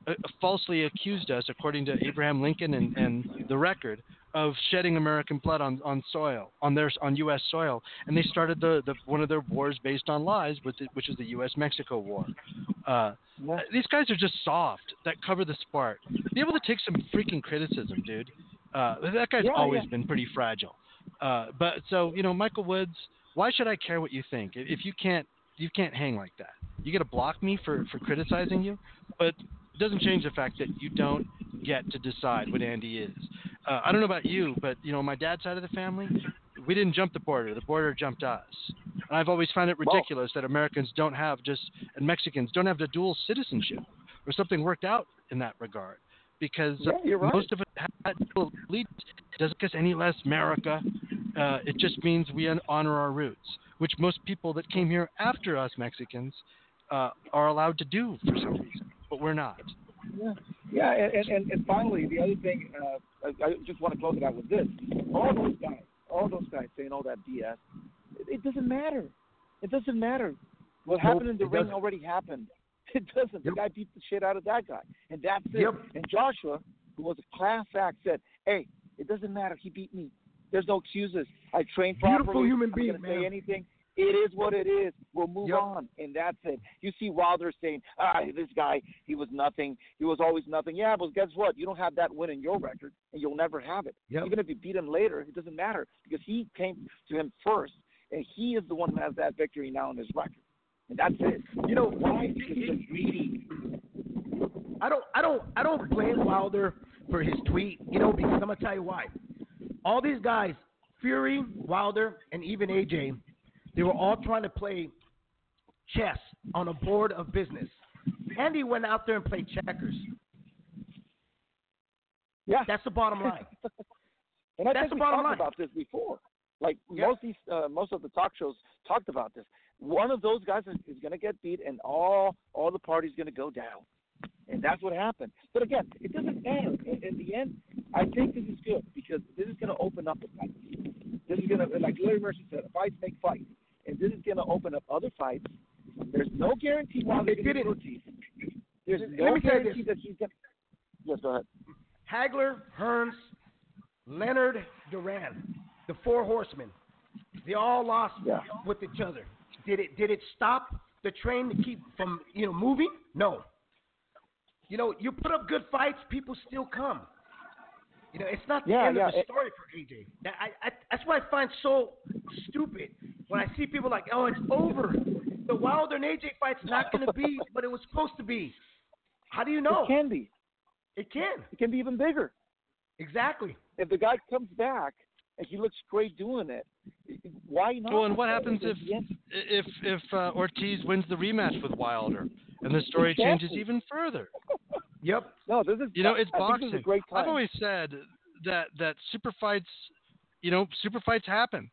uh, falsely accused us, according to Abraham Lincoln and, and the record, of shedding American blood on, on soil, on their on U.S. soil, and they started the, the one of their wars based on lies, which, is- which is the U.S.-Mexico War. Uh, Yeah. these guys are just soft that cover the sport. Be able to take some freaking criticism, dude. Uh, that guy's Yeah, always yeah. been pretty fragile. Uh, but so you know, Michael Woods. Why should I care what you think if you can't you can't hang like that? You got to block me for for criticizing you, but it doesn't change the fact that you don't get to decide what Andy is. Uh, I don't know about you, but you know, my dad's side of the family, we didn't jump the border. The border jumped us. And I've always found it Well- ridiculous that Americans don't have just and Mexicans don't have the dual citizenship or something worked out in that regard. Because Yeah, right. most of it had dual allegiance. It doesn't make us any less America. Uh, it just means we honor our roots, which most people that came here after us Mexicans uh, are allowed to do for some reason, but we're not. Yeah, yeah, and, and- and, finally, the other thing, uh, I, I just want to close it out with this: all those guys, all those guys saying all that BS, it, it doesn't matter. It doesn't matter. What happened in the ring doesn't. already happened. It doesn't. The guy beat the shit out of that guy, and that's it. Yep. And Joshua, who was a class act, said, "Hey, it doesn't matter. He beat me. There's no excuses. I trained Beautiful properly. human I'm being, gonna say anything." It is what it is. We'll move Yep. on, and that's it. You see Wilder saying, "Ah, this guy, he was nothing. He was always nothing." Yeah, but guess what? You don't have that win in your record, and you'll never have it. Yep. Even if you beat him later, it doesn't matter because he came to him first, and he is the one who has that victory now in his record, that's it. You know, Why? He's greedy. I don't, I don't, I don't blame Wilder for his tweet. You know, because I'm gonna tell you why. All these guys, Fury, Wilder, and even AJ, they were all trying to play chess on a board of business. Andy went out there and played checkers. Yeah, That's the bottom line. And I That's think the we bottom talked line. about this before. Like Yeah. most these, uh, most of the talk shows talked about this. One of those guys is, is going to get beat, and all all the party's going to go down, and that's what happened. But again, it doesn't matter. In, the end, I think this is good because this is going to open up the fight. This is going to, like Larry Merchant said, fights make fights, and this is going to open up other fights. There's no guarantee while They didn't- Ortiz. There's Let no me tell you guarantee that he's going. to Yes, go ahead. Hagler, Hearns, Leonard, Duran, the four horsemen. They all lost Yeah. with each other. Did it did it stop the train to keep from you know moving? No. You know, you put up good fights, people still come. You know, it's not the Yeah, end yeah, of the it- story for AJ. That, I, I, that's what I find so stupid when I see people like, oh, it's over. The Wilder and AJ fight's not going to be what it was supposed to be. How do you know? It can be. It can. It can be even bigger. Exactly. if the guy comes back and he looks great doing it, why not? Well, and what happens if the end- if if uh, Ortiz wins the rematch with Wilder and the story Exactly. changes even further? Yep. No, this is You know, it's I boxing. This is a great time. I've always said that that super fights, you know, super fights happen.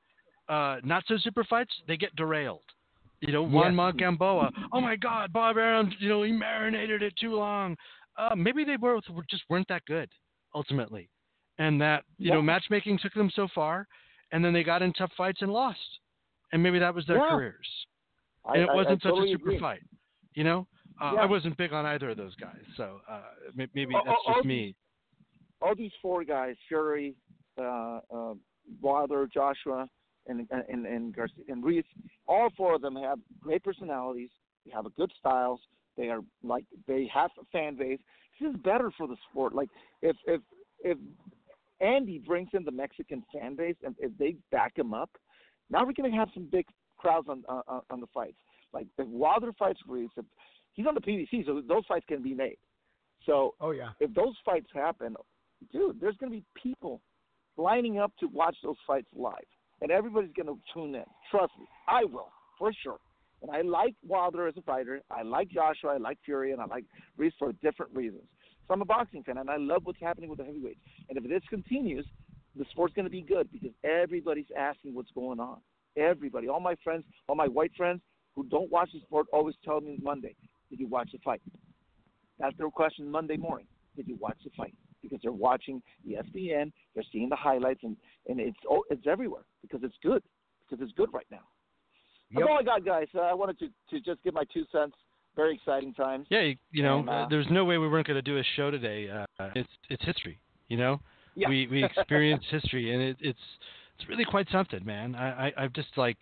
Uh, not so super fights, they get derailed. You know, Juan Yes. Gamboa. Oh my God, Bob Arum. You know, he marinated it too long. Uh, maybe they were were- just weren't that good ultimately, and that you know matchmaking took them so far, and then they got in tough fights and lost, and maybe that was their Yeah. careers. I, And it I- I wasn't such totally a super agree. fight. You know, uh, Yeah. I wasn't big on either of those guys, so uh, maybe that's oh, just oh, me. All these four guys, Fury, uh, uh, Wilder, Joshua, and and and Garcia and Ruiz, all four of them have great personalities. They have a good styles. They are like they have a fan base. This is better for the sport. Like if if if Andy brings in the Mexican fan base and if they back him up, now we're gonna have some big crowds on on, on the fights. Like if Wilder fights Ruiz, if, he's on the PBC, so those fights can be made. So Oh yeah. if those fights happen, dude, there's going to be people lining up to watch those fights live, and everybody's going to tune in. Trust me, I will for sure. And I like Wilder as a fighter. I like Joshua. I like Fury, and I like Ruiz for different reasons. So I'm a boxing fan, and I love what's happening with the heavyweights. And if this continues, the sport's going to be good because everybody's asking what's going on. Everybody, all my friends, all my white friends who don't watch the sport, always tell me Monday, "Did you watch the fight?" That's their question Monday morning. Did you watch the fight? Because they're watching ESPN, they're seeing the highlights, and and it's oh, it's everywhere because it's good because it's good right now. That's Yep. all I got, guys. Uh, I wanted to to just give my two cents. Very exciting times. Yeah, you, you know, And, uh, uh, there's no way we weren't going to do a show today. Uh, it's it's history, you know. Yeah. We we experience history, and it, it's it's really quite something, man. I, I I've just like,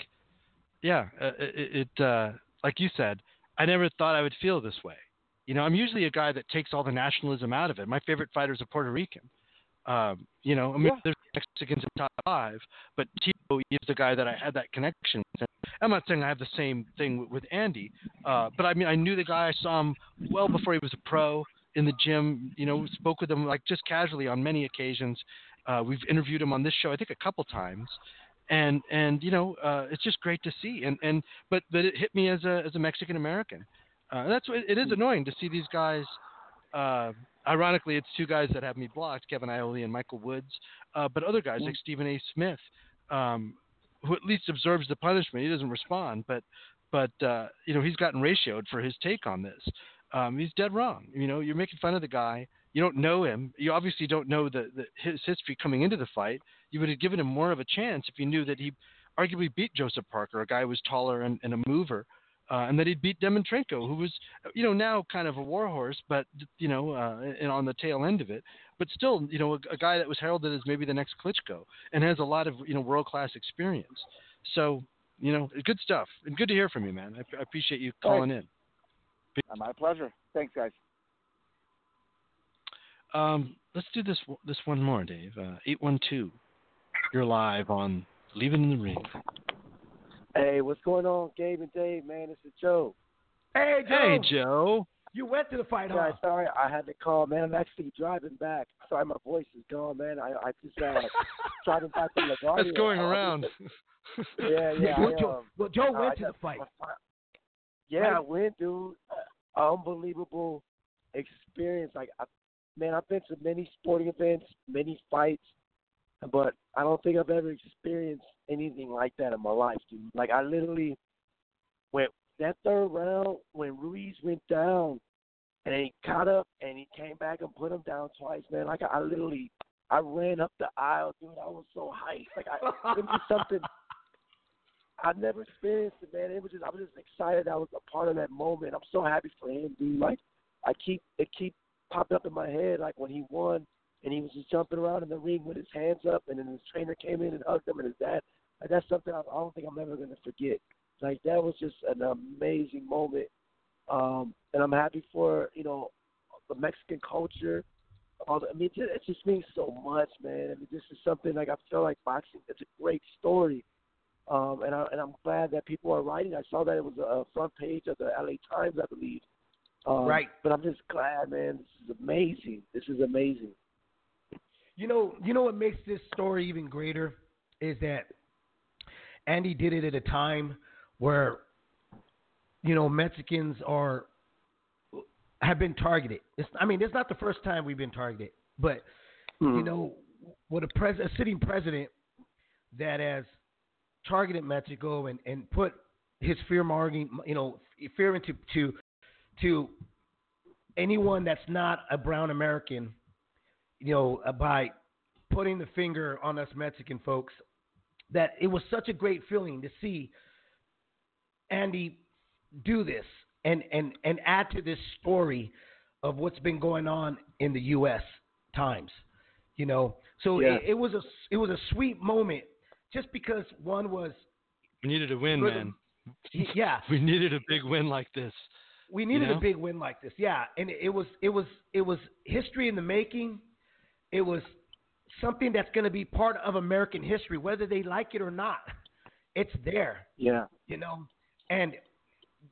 yeah, uh, it, it uh, like you said, I never thought I would feel this way. You know, I'm usually a guy that takes all the nationalism out of it. My favorite fighter's a Puerto Rican. Um, you know, I mean, Yeah. there's Mexicans in top five, but Tito is the guy that I had that connection. with. I'm not saying I have the same thing with, Andy, uh, but I mean, I knew the guy. I saw him well before he was a pro in the gym. You know, spoke with him like just casually on many occasions. Uh, we've interviewed him on this show, I think, a couple times, and and you know, uh, it's just great to see. And and but but it hit me as a as a Mexican American. Uh, that's what it is annoying to see these guys. Uh, ironically, it's two guys that have me blocked: Kevin Iole and Michael Woods. Uh, but other guys like Stephen A. Smith, um, who at least observes the punishment. He doesn't respond, but but uh, you know he's gotten ratioed for his take on this. Um, he's dead wrong. You know, you're making fun of the guy. You don't know him. You obviously don't know the, the his history coming into the fight. You would have given him more of a chance if you knew that he arguably beat Joseph Parker, a guy who was taller and, and a mover, uh, and that he'd beat Dimitrenko, who was, you know, now kind of a warhorse, but you know, uh, and on the tail end of it, but still, you know, a, a guy that was heralded as maybe the next Klitschko and has a lot of you know world class experience. So you know, good stuff and good to hear from you, man. I, I appreciate you calling in. My pleasure. Thanks, guys. Um, let's do this this one more, Dave. Uh, eight one two. You're live on Leaving in the Ring. Hey, what's going on, Gabe and Dave? Man, this is Joe. Hey, Joe. Hey, Joe. You went to the fight, Guys, huh? sorry I had to call, man. I'm actually driving back. Sorry, my voice is gone, man. I I just uh, driving back from LaGuardia. That's going I- I around. yeah, yeah. well, I, Joe, um, well, Joe I went to the fight. Yeah, I went, dude. Unbelievable experience. Like, I, man, I've been to many sporting events, many fights, but I don't think I've ever experienced anything like that in my life, dude. Like, I literally went that third round when Ruiz went down, and he caught up and he came back and put him down twice, man. Like, I literally, I ran up the aisle, dude. I was so hyped. Like, I, it was something. I've never experienced it, man. It was just I was just excited I was a part of that moment. I'm so happy for him, dude. Like I keep it keep popping up in my head like when he won and he was just jumping around in the ring with his hands up and then his trainer came in and hugged him and his dad. Like that's something I, I don't think I'm ever gonna forget. Like that was just an amazing moment. Um and I'm happy for, you know, the Mexican culture. All the, I mean, it just, it just means so much, man. I mean, this is something like I feel like boxing. It's a great story um, and I and I'm glad that people are writing. I saw that it was a front page of the LA Times, I believe. Um, Right. But I'm just glad, man. This is amazing. This is amazing. You know, you know what makes this story even greater is that Andy did it at a time where, you know, Mexicans are have been targeted. It's, I mean, it's not the first time we've been targeted, but you mm-hmm. know, with a, pres- a sitting president that has targeted Mexico and, and put his fear mongering, you know, fear into to to anyone that's not a brown American, you know, by putting the finger on us Mexican folks, that it was such a great feeling to see Andy do this and and and add to this story of what's been going on in the U.S. times, you know. So Yeah. it, it was a it was a sweet moment, just because one was We needed a win, Rhythm. man. yeah We needed a big win like this. we needed know? a big win like this, yeah. And it was it was it was history in the making. It was something that's going to be part of American history, whether they like it or not. It's there, Yeah. you know. And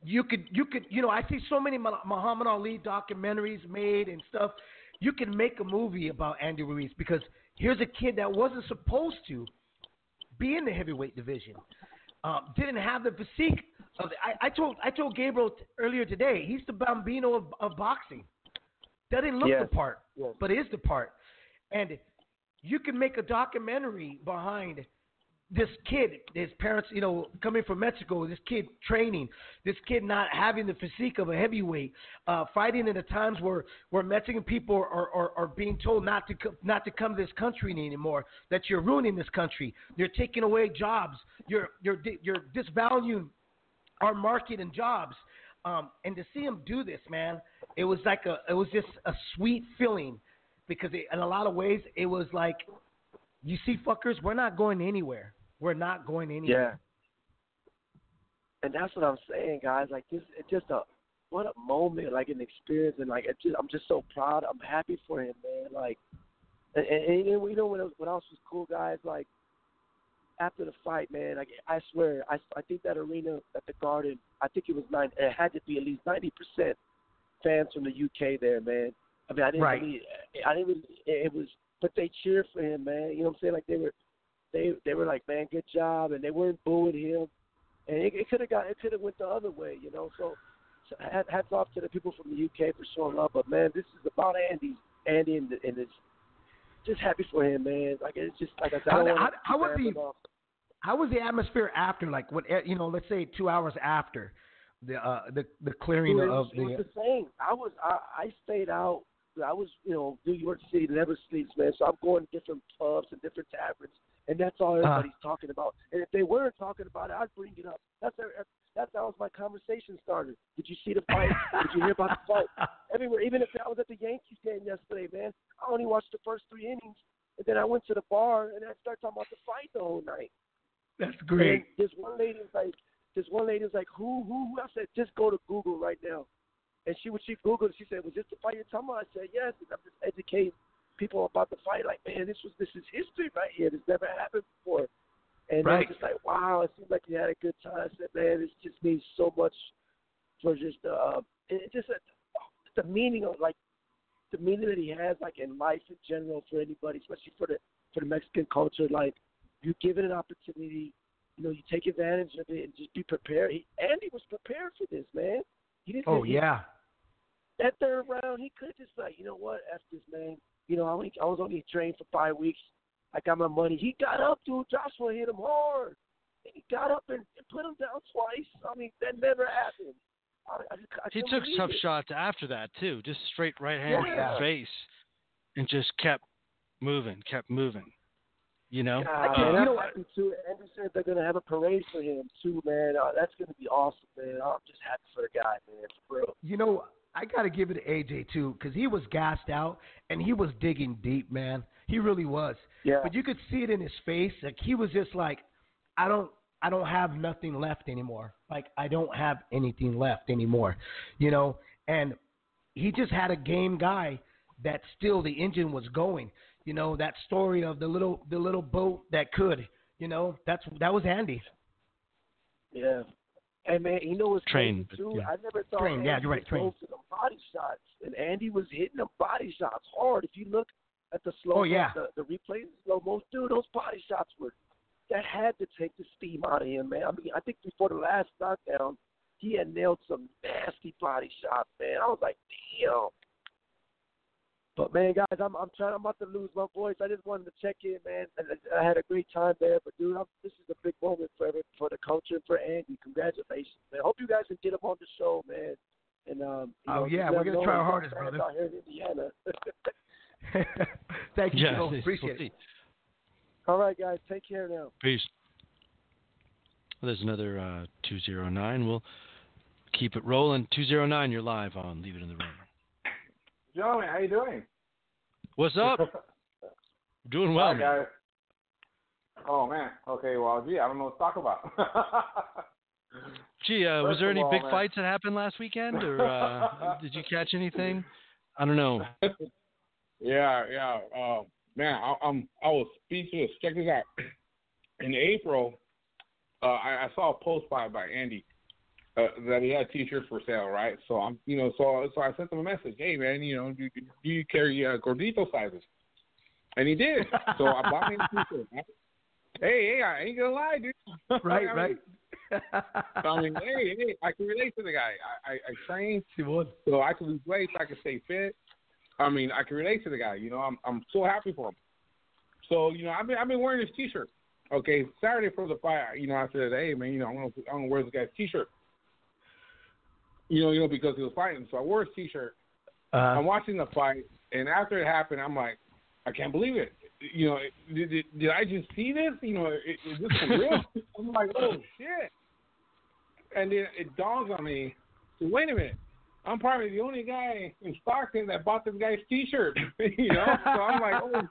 you could you could you know I see so many Muhammad Ali documentaries made and stuff. You can make a movie about Andy Ruiz because here's a kid that wasn't supposed to be in the heavyweight division. Um, didn't have the physique of. The, I, I told I told Gabriel t- earlier today. He's the Bambino of, of boxing. Doesn't look Yes. the part, Yes. but is the part. And you can make a documentary behind this kid, his parents, you know, coming from Mexico, this kid training, this kid not having the physique of a heavyweight, uh, fighting in the times where, where Mexican people are, are, are being told not to co- not to come to this country anymore, that you're ruining this country, you're taking away jobs, you're you're you're disvaluing our market and jobs. Um, and to see him do this, man, it was like a it was just a sweet feeling because it, in a lot of ways it was like you see fuckers, we're not going anywhere. We're not going anywhere. Yeah. And that's what I'm saying, guys. Like this, it's just a what a moment, like an experience, and like just, I'm just so proud. I'm happy for him, man. Like, and, and, and you know what else, what else was cool, guys? Like after the fight, man. Like I swear, I I think that arena at the Garden, I think it was nine. It had to be at least ninety percent fans from the UK there, man. I mean, I didn't Right. believe. I didn't. Really, it was, but they cheered for him, man. You know what I'm saying? Like they were, they they were like, man, good job, and they weren't booing him and it, it could have got it could have went the other way, you know. So, so hats off to the people from the UK for showing up. But man, this is about Andy, Andy, and, and it's just happy for him, man. Like it's just like I said, I How- don't how- how was the- off. How was the atmosphere after? Like what you know, let's say two hours after the uh, the the clearing Dude, it of was, it was the. the same. I was I, I stayed out. I was you know New York City never sleeps, man. So I'm going to different pubs and different taverns, and that's all Uh-huh. everybody's talking about. And if they weren't talking about it, I'd bring it up. That's that's how my conversation started. Did you see the fight? Did you hear about the fight? Everywhere, even if I was at the Yankees game yesterday, man, I only watched the first three innings, and then I went to the bar and I started talking about the fight the whole night. That's And great. this one lady was like, this one lady was like, who, who, who? I said, just go to Google right now. And she, when she Googled, she said, was this the fight you're talking about? I said, yes. And I'm just educating people about the fight. Like, man, this was, this is history right here. This never happened before. And I Right. was just like, wow, it seemed like you had a good time. I said, man, this just means so much for just, uh, it just, uh, the meaning of like, the meaning that he has like in life in general for anybody, especially for the for the Mexican culture. Like you give it an opportunity, you know, you take advantage of it and just be prepared. He, Andy was prepared for this, man. He didn't. Oh he- yeah. That third round, he could just like, you know what, f this man. You know, I only I was only trained for five weeks. I got my money. He got up, dude. Joshua hit him hard. And he got up and, and put him down twice. I mean, that never happened. I, I, I He took tough it. shots after that too, just straight right hand to Yeah. the face, and just kept moving, kept moving. You know, God, I man, you know what? happy too. Andrew said they're gonna have a parade for him too, man. Uh, that's gonna be awesome, man. I'm just happy for the guy, man. For real. You know, I got to give it to AJ too because he was gassed out and he was digging deep, man. He really was. Yeah. But you could see it in his face. Like he was just like, I don't, I don't have nothing left anymore. Like I don't have anything left anymore, you know. And he just had a game guy that still the engine was going. You know that story of the little, the little boat that could. You know that's that was Andy. Yeah. And man, you know what's Train, crazy too? yeah. I never thought Train, Andy yeah, you're right, would train. go for them body shots, and Andy was hitting them body shots hard. If you look at the slow, Oh, yeah. the, the replays, slow mo, dude, those body shots were that had to take the steam out of him, man. I mean, I think before the last knockdown, he had nailed some nasty body shots, man. I was like, damn. But man, guys, I'm I'm trying. I'm about to lose my voice. I just wanted to check in, man. And I I had a great time there. But dude, I'm, this is a big moment for for the culture and for Andy. Congratulations, man. Hope you guys can get him on the show, man. And um, Oh, know, yeah, we're gonna try our hardest, brother. Out here in Indiana. Thank you, yeah, Joe. Appreciate see. it. All right, guys, take care now. Peace. Well, there's another uh, 209. We'll keep it rolling. 209, you're live on Leave It in the Ring. Gentlemen, how you doing? What's up? Doing well. Hi, man. guys. Oh man. Okay. Well, gee, I don't know what to talk about. Gee, uh, was there any all, big man- fights that happened last weekend, or uh, did you catch anything? I don't know. yeah, yeah. Uh, man, I, I'm I was speechless. Check this out. In April, uh, I, I saw a post by by Andy uh, that he had T-shirts for sale, right? So I'm, you know, so so I sent him a message. Hey, man, you know, do, do you carry uh, gordito sizes? And he did. So I bought me a T-shirt. right? Hey, hey, I ain't gonna lie, dude. Right, I I mean, hey, hey, I can relate to the guy. I, I, I train, Simon. so I can lose weight, so I can stay fit. I mean, I can relate to the guy. You know, I'm I'm so happy for him. So you know, I've been I've been wearing this T-shirt. Okay, Saturday for the fight, you know, I said, hey man, you know, I'm gonna I'm gonna wear this guy's T-shirt. You know, you know, because he was fighting. So I wore his T-shirt. Uh, I'm watching the fight, and after it happened, I'm like, I can't believe it. You know, did, did, did I just see this? You know, is, is this for real? I'm like, oh shit. And then it dawns on me, so wait a minute. I'm probably the only guy in Stockton that bought this guy's T-shirt. you know, so I'm like, oh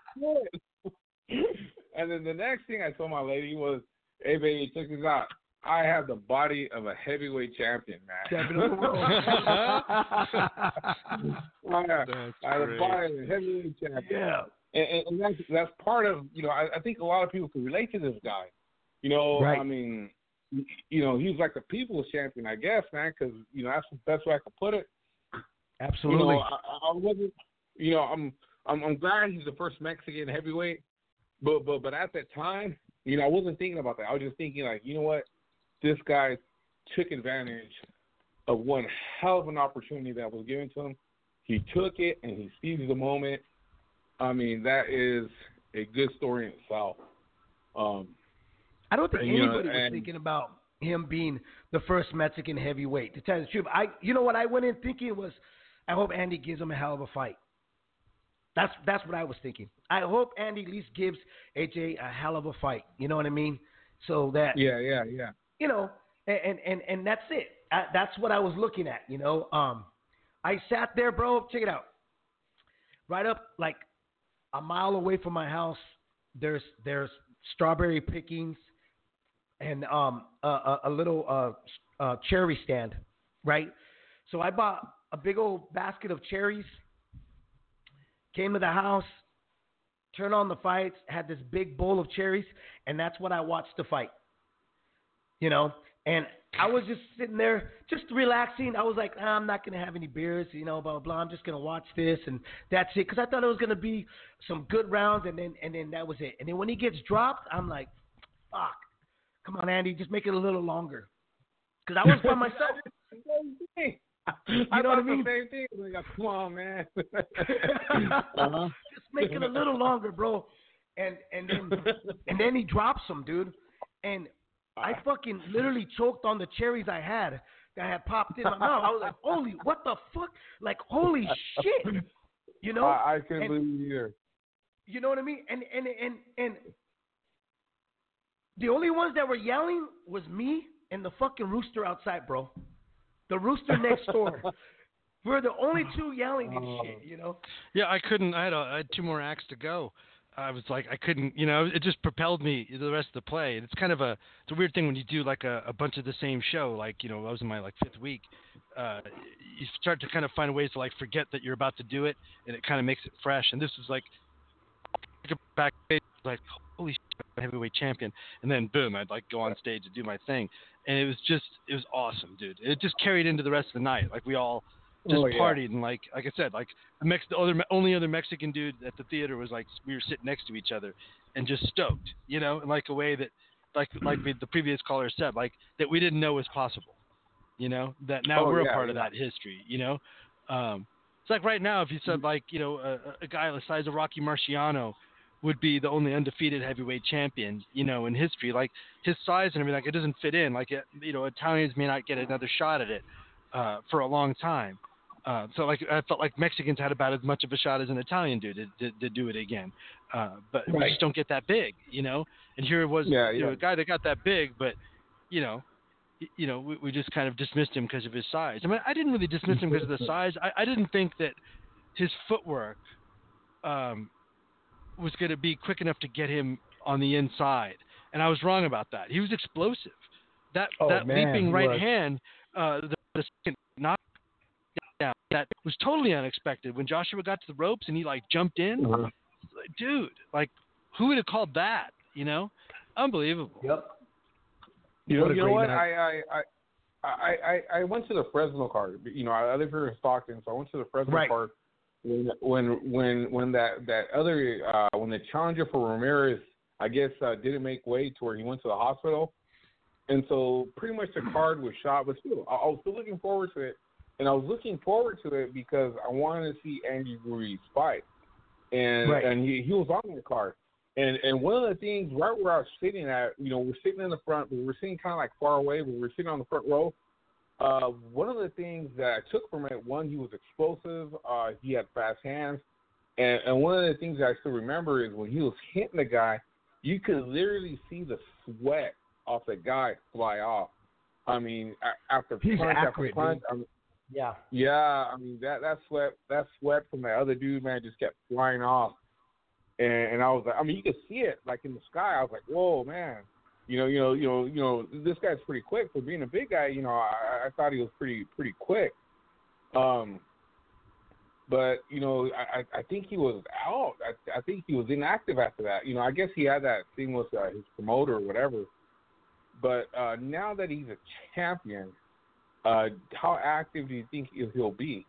shit. and then the next thing I told my lady was, hey baby, check this out. I have the body of a heavyweight champion, man. Champion of the world. I have, I have the body of a heavyweight champion. yeah. And, and, that's that's part of you know I, I think a lot of people can relate to this guy. You know, Right. I mean, you know, he's like the people's champion, I guess, man, because you know that's the best way I could put it. Absolutely. You know, I, I wasn't. You know, I'm I'm I'm glad he's the first Mexican heavyweight, but but but at that time, you know, I wasn't thinking about that. I was just thinking like, you know what, this guy took advantage of one hell of an opportunity that was given to him. He took it and he seized the moment. I mean, that is a good story in itself. Um, I don't think And, you know, anybody was and- thinking about him being the first Mexican heavyweight. To tell you the truth, I you know what I went in thinking was, I hope Andy gives him a hell of a fight. That's that's what I was thinking. I hope Andy at least gives AJ a hell of a fight. You know what I mean? So that yeah, yeah, yeah. you know, and and and that's it. I, that's what I was looking at. You know, um, I sat there, bro. Check it out. Right up like a mile away from my house, there's there's strawberry pickings, and um a, a, a little uh, uh cherry stand, right? So I bought a big old basket of cherries. Came to the house, turned on the fights, had this big bowl of cherries, and that's what I watched the fight. You know, and I was just sitting there, just relaxing. I was like, ah, I'm not gonna have any beers, you know, blah blah. blah. I'm just gonna watch this, and that's it. Because I thought it was gonna be some good rounds, and then and then that was it. And then when he gets dropped, I'm like, fuck, come on, Andy, just make it a little longer. Because I was by myself. you know what I mean? The same thing. Like, come on, man. uh-huh. Just make it a little longer, bro. And and then and then he drops him, dude. And I fucking literally choked on the cherries I had that had popped in my mouth. I was like, holy, what the fuck? Like, holy shit. You know? I, I couldn't and, believe it either. You know what I mean? And and and and the only ones that were yelling was me and the fucking rooster outside, bro. The rooster next door. We're the only two yelling and shit, oh. you know. Yeah, I couldn't. I had a, I had two more acts to go. I was like, I couldn't, you know, it just propelled me the rest of the play. And it's kind of a, it's a weird thing when you do like a, a bunch of the same show. Like, you know, I was in my like fifth week. Uh, you start to kind of find ways to like forget that you're about to do it, and it kind of makes it fresh. And this was like, back like, holy shit, heavyweight champion. And then boom, I'd like go on stage and do my thing, and it was just, it was awesome, dude. It just carried into the rest of the night. Like we all just Oh, yeah. partied and like like I said, like the Mex- the other only other Mexican dude at the theater was like we were sitting next to each other and just stoked, you know, in like a way that like like the the previous caller said, like that we didn't know was possible, you know, that now Oh, we're yeah, a part of that history, you know. Um, it's like right now if you said like you know a, a guy the size of Rocky Marciano would be the only undefeated heavyweight champion, you know, in history. Like his size and everything, like it doesn't fit in. Like it, you know, Italians may not get another shot at it uh, for a long time. Uh, so like I felt like Mexicans had about as much of a shot as an Italian dude to, to, to do it again, uh, but we just don't get that big, you know. And here it was, Yeah, you know, a guy that got that big, but you know, you know, we, we just kind of dismissed him because of his size. I mean, I didn't really dismiss him because of the size. I, I didn't think that his footwork um, was going to be quick enough to get him on the inside, and I was wrong about that. He was explosive. That Oh, that man, leaping right hand, uh, the, the second knock down, that was totally unexpected. When Joshua got to the ropes and he like jumped in, Uh-huh. dude, like who would have called that? You know, unbelievable. Yep. You know, What you know what? I, I, I, I, I, I went to the Fresno card. You know, I live here in Stockton, so I went to the Fresno Right. card when, when, when, when that, that other, uh, when the challenger for Ramirez, I guess, uh, didn't make way to where he went to the hospital, and so pretty much the card was shot. But still, I, I was still looking forward to it, and I was looking forward to it because I wanted to see Andy Ruiz fight, and Right. and he, he was on the card. And and one of the things right where I was sitting at, you know, we're sitting in the front, but we're sitting kind of like far away, but we're sitting on the front row. Uh, one of the things that I took from it, one, he was explosive. Uh, he had fast hands, and and one of the things that I still remember is when he was hitting the guy, you could literally see the sweat off the guy fly off. I mean, after He's punch accurate, after punch. I mean, Yeah. yeah, I mean that that sweat that sweat from that other dude, man, just kept flying off. And and I was like, I mean, you could see it like in the sky. I was like, whoa, man. You know, you know, you know, you know, this guy's pretty quick for being a big guy. You know, I, I thought he was pretty pretty quick. Um, but you know, I I think he was out. I I think he was inactive after that. You know, I guess he had that thing with uh, his promoter or whatever. But uh, now that he's a champion, uh, how active do you think he'll- be?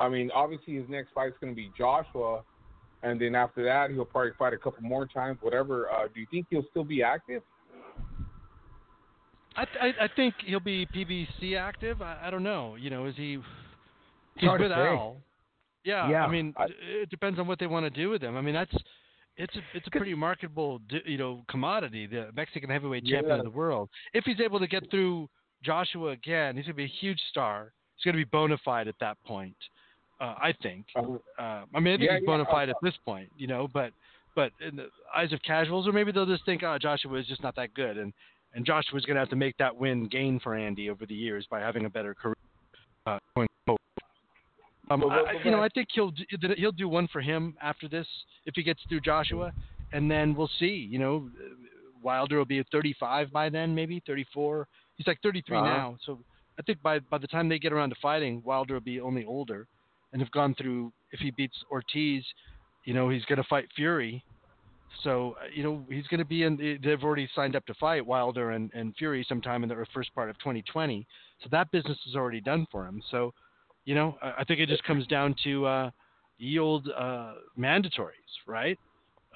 I mean, obviously his next fight is going to be Joshua, and then after that he'll probably fight a couple more times, whatever. Uh, do you think he'll still be active? I, I I think he'll be PBC active. I, I don't know. You know, is he? He's with. Al. Yeah, Yeah. I mean, I- it depends on what they want to do with him. I mean, that's it's a it's a pretty marketable you know commodity. The Mexican heavyweight champion Yeah. of the world. If he's able to get through Joshua again, he's gonna be a huge star. He's gonna be bona fide at that point. Uh, I think. Uh, Uh, I mean, I think Yeah, he's bona fide uh, at this point, you know. But but in the eyes of casuals, or maybe they'll just think, oh, Joshua is just not that good, and and Joshua's going to have to make that win gain for Andy over the years by having a better career. Uh, going forward. um, I, you know, I think he'll do- he'll do one for him after this if he gets through Joshua, and then we'll see. You know, Wilder will be at 35 by then, maybe 34. He's like 33 Uh-huh. now, so I think by by the time they get around to fighting, Wilder will be only older, and have gone through. If he beats Ortiz, you know he's going to fight Fury. So uh, you know he's going to be in. They've already signed up to fight Wilder and, and Fury sometime in the first part of 2020. So that business is already done for him. So, you know, I, I think it just comes down to uh, yield uh, mandatories, right?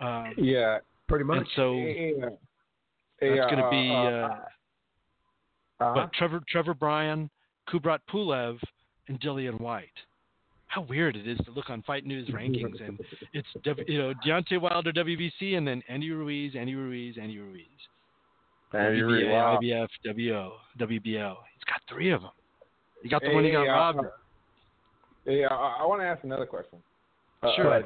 Um, Yeah. Pretty much. and so Yeah. that's going to uh, be. uh, Uh, uh-huh. but Trevor Trevor Bryan, Kubrat Pulev, and Dillian Whyte. How weird it is to look on Fight News rankings and it's W- you know Deontay Wilder WBC and then Andy Ruiz, Andy Ruiz, Andy Ruiz. And you WBA, really, wow. IBF, WO, WBO. He's got three of them. You got the one he got Hey, uh, robbed. Yeah, I, I want to ask another question. Uh, Sure. uh,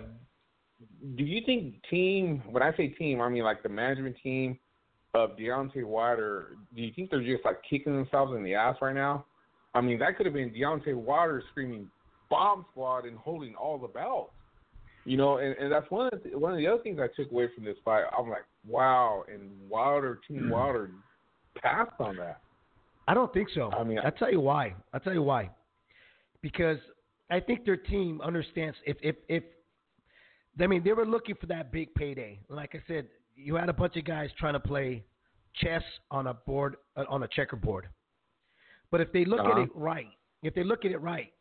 do you think team? When I say team, I mean like the management team of Deontay Wilder. Do you think they're just like kicking themselves in the ass right now? I mean, that could have been Deontay Wilder screaming "Bomb Squad" and holding all the belts. You know, and, and that's one of the, one of the other things I took away from this fight. I'm like, wow, and Wilder, Team mm. Wilder, passed on that. I don't think so. I mean, I'll tell you why. I'll tell you why. Because I think their team understands if if if I mean they were looking for that big payday. Like I said, you had a bunch of guys trying to play chess on a board uh, on a checkerboard. But if they look at Uh-huh. it right, if they look at it right,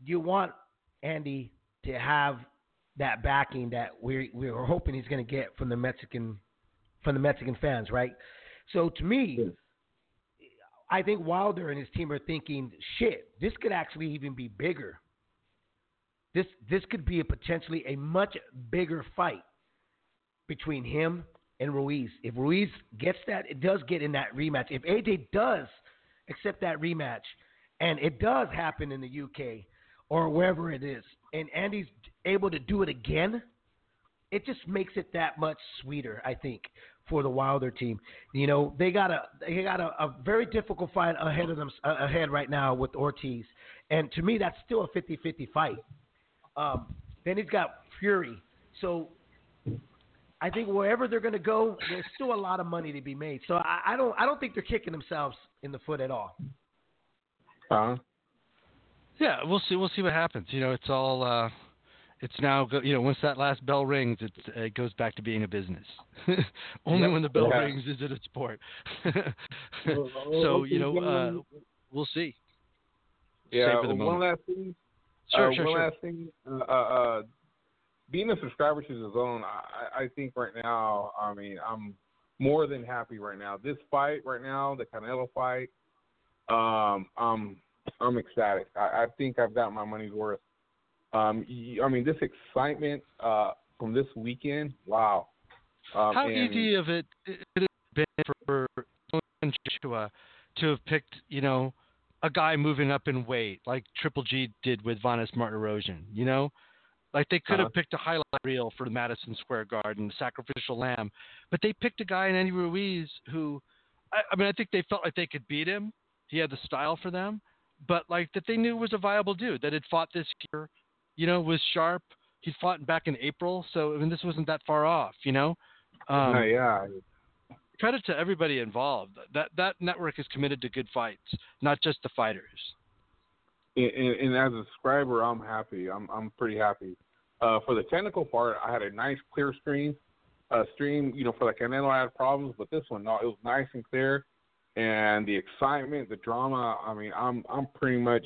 you want Andy to have that backing that we we were hoping he's going to get from the Mexican from the Mexican fans, right? So to me, I think Wilder and his team are thinking, shit, this could actually even be bigger. This this could be a potentially a much bigger fight between him and Ruiz. If Ruiz gets that, it does get in that rematch. If AJ does accept that rematch, and it does happen in the UK or wherever it is, and Andy's able to do it again, it just makes it that much sweeter, I think, for the Wilder team. You know, they got a they got a, a very difficult fight ahead of them uh, ahead right now with Ortiz, and to me, that's still a 50-50 fight. Um, then he's got Fury, so I think wherever they're going to go, there's still a lot of money to be made. So I, I don't I don't think they're kicking themselves in the foot at all. Uh-huh. Yeah, we'll see. We'll see what happens. You know, it's all. Uh, it's now. Go, you know, once that last bell rings, it, it goes back to being a business. Only Yep. when the bell Yeah. rings is it a sport. so you know, uh, we'll see. Yeah, for the one moment. last thing. Sure, uh, sure, one sure. last thing. Being a subscriber to DAZN, I, I think right now, I mean, I'm more than happy right now. This fight right now, the Canelo fight, um, I'm I'm ecstatic. I, I think I've got my money's worth. Um, I mean, this excitement uh, from this weekend, wow. Um, How and- easy of it it has been for Joshua to have picked, you know, a guy moving up in weight like Triple G did with Vanes Martirosyan, you know? Like they could have Uh-huh. picked a highlight reel for the Madison Square Garden, the sacrificial lamb, but they picked a guy in Andy Ruiz who, I, I mean, I think they felt like they could beat him. He had the style for them, but like that they knew was a viable dude that had fought this year, you know, was sharp. He'd fought back in April, so I mean, this wasn't that far off, you know. Um, Uh, yeah, credit to everybody involved. That that network is committed to good fights, not just the fighters. And, and, as a subscriber, I'm happy. I'm I'm pretty happy. Uh, for the technical part, I had a nice clear screen. Uh, stream, you know, for the Canelo, I had problems, but this one, no, it was nice and clear. And the excitement, the drama. I mean, I'm I'm pretty much.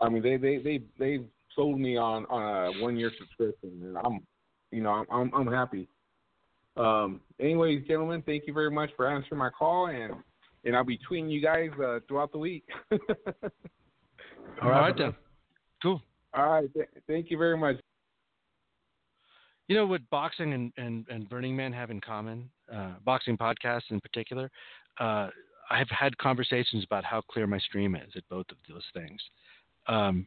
I mean, they they they they sold me on on a one year subscription, and I'm, you know, I'm I'm, I'm happy. Um, anyways, gentlemen, thank you very much for answering my call, and and I'll be tweeting you guys uh, throughout the week. All right then. Cool. All right. Th- thank you very much. You know what boxing and, and, and Burning Man have in common? Uh, boxing podcasts in particular. Uh, I've had conversations about how clear my stream is at both of those things. Um,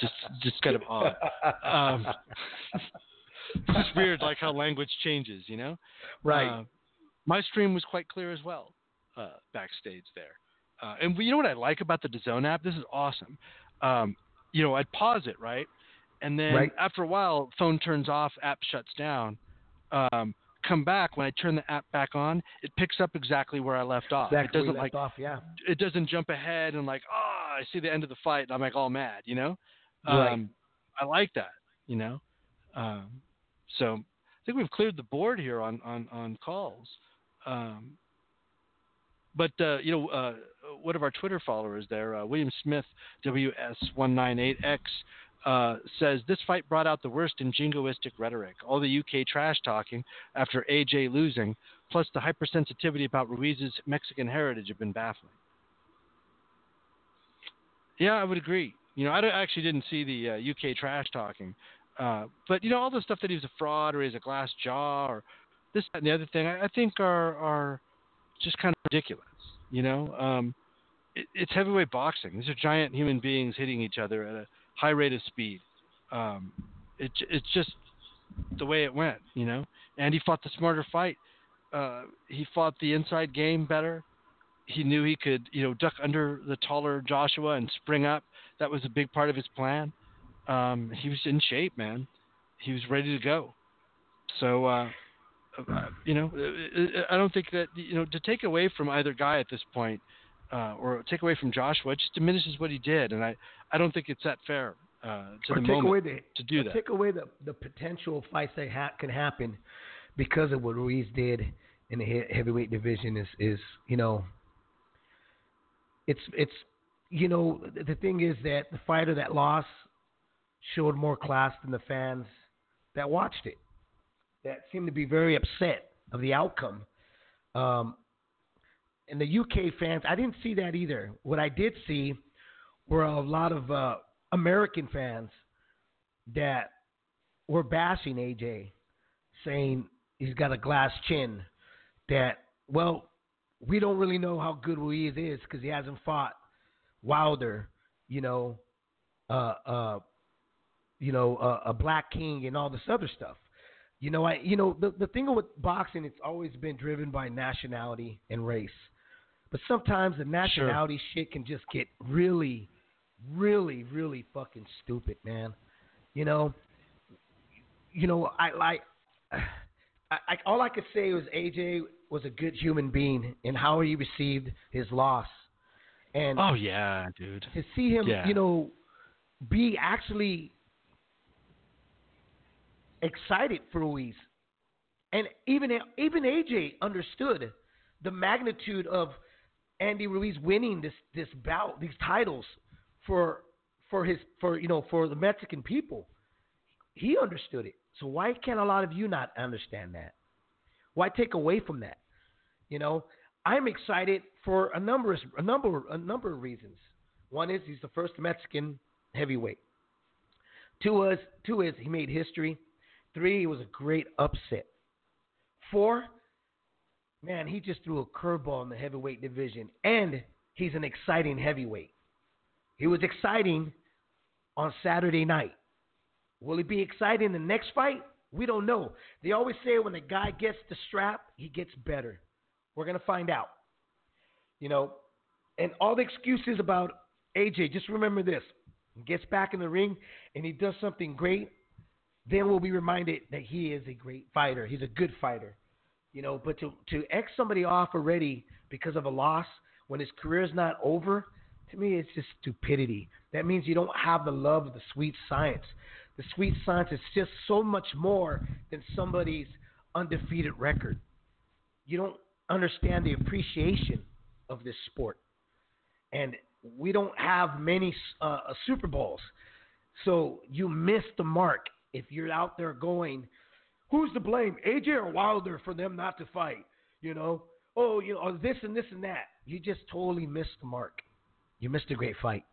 just just kind of odd. Um, it's just weird, like how language changes, you know. Right. Uh, my stream was quite clear as well uh, backstage there. Uh, and you know what I like about the DAZN app? This is awesome. Um, you know, I'd pause it, right? And then Right. after a while, phone turns off, app shuts down. Um, come back when I turn the app back on, it picks up exactly where I left off. Exactly it doesn't like off, yeah. it doesn't jump ahead and like oh I see the end of the fight and I'm like all mad, you know. Right. Um, I like that, you know. Um, so I think we've cleared the board here on on on calls. Um, but uh, you know, uh, one of our Twitter followers there, uh, William Smith WS198X, uh, says this fight brought out the worst in jingoistic rhetoric. All the UK trash talking after AJ losing, plus the hypersensitivity about Ruiz's Mexican heritage have been baffling. Yeah, I would agree. You know, I actually didn't see the uh, UK trash talking, uh, but you know, all the stuff that he was a fraud or he's a glass jaw or this that, and the other thing, I, I think are are just kind of ridiculous. You know, um, it, it's heavyweight boxing. These are giant human beings hitting each other at a high rate of speed. Um, it, it's just the way it went, you know. And he fought the smarter fight. Uh, he fought the inside game better. He knew he could, you know, duck under the taller Joshua and spring up. That was a big part of his plan. Um, he was in shape, man. He was ready to go. So, uh, uh, you know, uh, I don't think that you know to take away from either guy at this point, uh, or take away from Joshua, it just diminishes what he did, and I, I don't think it's that fair uh, to or the take moment away the to do that. Take away the, the potential fights that ha- can happen because of what Ruiz did in the he- heavyweight division is is you know it's it's you know the thing is that the fighter that lost showed more class than the fans that watched it that seemed to be very upset of the outcome. Um, and the UK fans, I didn't see that either. What I did see were a lot of uh, American fans that were bashing AJ, saying he's got a glass chin. That well, we don't really know how good Ruiz is because he hasn't fought Wilder, you know, uh, uh, you know, uh, a Black King and all this other stuff. You know, I you know the the thing with boxing, it's always been driven by nationality and race. But sometimes the nationality shit can just get really, really, really fucking stupid, man. You know, you know, I like, I, I all I could say was AJ was a good human being and how he received his loss, and Oh yeah, dude. to see him, Yeah. you know, be actually excited for Ruiz, and even even AJ understood the magnitude of Andy Ruiz winning this this bout, these titles for for his for you know for the Mexican people. He understood it. So why can't a lot of you not understand that? Why take away from that? You know, I'm excited for a number of, a number a number of reasons. One is he's the first Mexican heavyweight. Two is two is he made history. Three, it was a great upset. Four, man, he just threw a curveball in the heavyweight division, and he's an exciting heavyweight. He was exciting on Saturday night. Will he be exciting in the next fight? We don't know. They always say when a guy gets the strap, he gets better. We're gonna find out. You know, and all the excuses about AJ, just remember this: he gets back in the ring and he does something great, then we'll be reminded that he is a great fighter. He's a good fighter. You know, but to to X somebody off already because of a loss when his career is not over, to me it's just stupidity. That means you don't have the love of the sweet science. The sweet science is just so much more than somebody's undefeated record. You don't understand the appreciation of this sport. And we don't have many uh, Super Bowls. So you miss the mark if you're out there going, who's to blame, AJ or Wilder, for them not to fight? You know, oh, you know, this and this and that. You just totally missed the mark. You missed a great fight.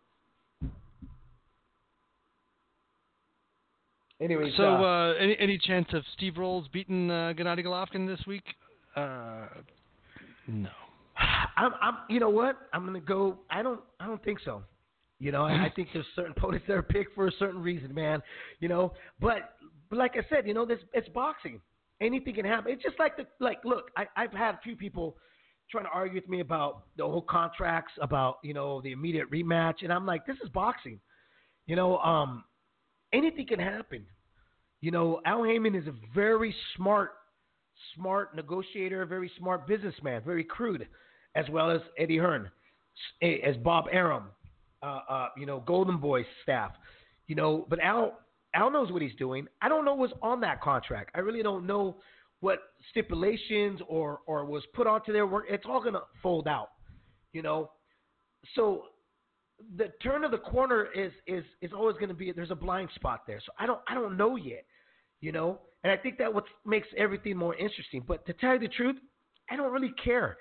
Anyway, So, uh, uh, any any chance of Steve Rolls beating uh, Gennady Golovkin this week? Uh, no. I'm, I'm, you know what? I'm gonna go. I don't, I don't think so. You know, I, think there's certain opponents that are picked for a certain reason, man. You know, but, but like I said, you know, this it's boxing. Anything can happen. It's just like the, like, look, I, I've had a few people trying to argue with me about the whole contracts, about you know the immediate rematch, and I'm like, this is boxing. You know, um, anything can happen. You know, Al Haymon is a very smart, smart negotiator, very smart businessman, very crude, as well as Eddie Hearn, s- as Bob Arum, uh, uh, you know, Golden Boy staff, you know. But Al Al knows what he's doing. I don't know what's on that contract. I really don't know what stipulations or or was put onto their work. It's all gonna fold out, you know. So the turn of the corner is is is always going to be there's a blind spot there. So I don't I don't know yet, you know. And I think that what makes everything more interesting. But to tell you the truth, I don't really care.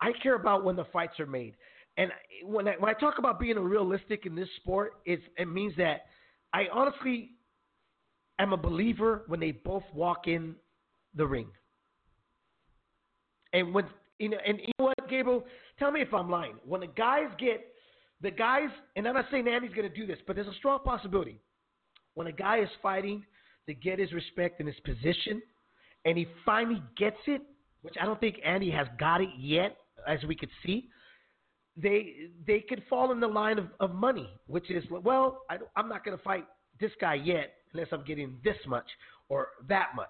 I care about when the fights are made. And when I, when I talk about being realistic in this sport, it's, it means that I honestly am a believer when they both walk in the ring. And when you know, and you know what, Gabriel, tell me if I'm lying. When the guys get the guys, and I'm not saying Andy's going to do this, but there's a strong possibility. When a guy is fighting to get his respect and his position, and he finally gets it, which I don't think Andy has got it yet, as we could see, they they could fall in the line of, of money, which is well, I, I'm not going to fight this guy yet unless I'm getting this much or that much.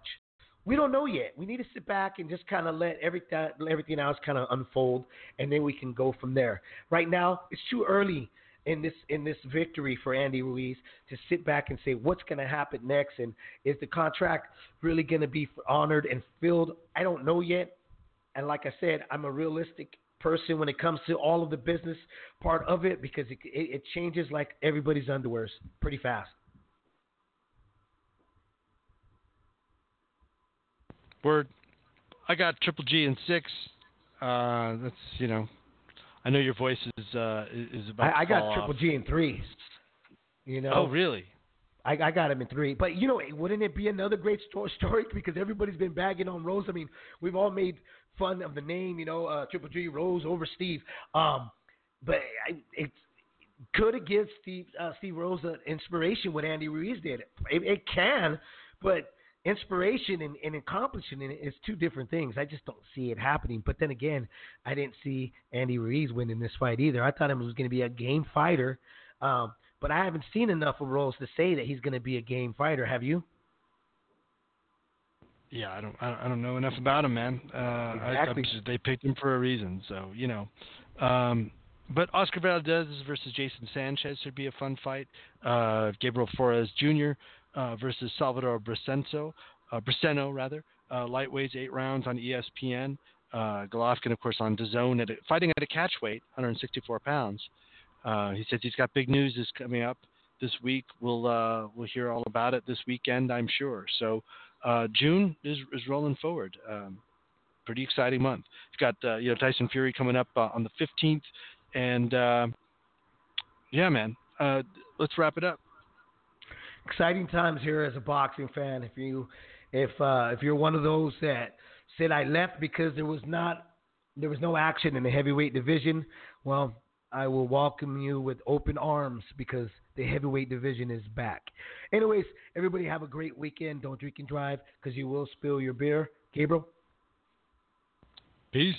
We don't know yet. We need to sit back and just kind of let everything everything else kind of unfold, and then we can go from there. Right now, it's too early in this in this victory for Andy Ruiz to sit back and say what's going to happen next, and is the contract really going to be honored and filled? I don't know yet. And like I said, I'm a realistic person when it comes to all of the business part of it because it, it, it changes like everybody's underwears pretty fast. Word. I got Triple G and six. Uh, that's you know, I know your voice is uh, is about. I, I got Triple off. G in three. You know. Oh really? I, I got him in three. But you know, wouldn't it be another great story because everybody's been bagging on Rolls. I mean, we've all made fun of the name, you know, uh, Triple G Rose over Steve. Um, but I, it could have given Steve uh, Steve Rolls an inspiration what Andy Ruiz did. It, it can, but inspiration and, and accomplishing it is two different things. I just don't see it happening. But then again, I didn't see Andy Ruiz winning this fight either. I thought him was going to be a game fighter. Um, but I haven't seen enough of Rolls to say that he's going to be a game fighter. Have you? Yeah, I don't, I don't, know enough about him, man. Uh, I, Exactly. I, they picked him for a reason, so you know. Um, but Oscar Valdez versus Jason Sanchez should be a fun fight. Uh, Gabriel Flores Jr. Uh, versus Salvador Brisenzo, uh, Briseno rather. Uh, lightweights, eight rounds on ESPN. Uh, Golovkin, of course, on DAZN, at a, fighting at a catch weight, 164 pounds. Uh, he says he's got big news is coming up this week. We'll uh, we'll hear all about it this weekend, I'm sure. So uh, June is is rolling forward. Um, pretty exciting month. We've got uh, you know Tyson Fury coming up uh, on the 15th, and uh, yeah, man. Uh, let's wrap it up. Exciting times here as a boxing fan. If you, if uh, if you're one of those that said I left because there was not, there was no action in the heavyweight division, well, I will welcome you with open arms because the heavyweight division is back. Anyways, everybody have a great weekend. Don't drink and drive because you will spill your beer. Gabriel. Peace.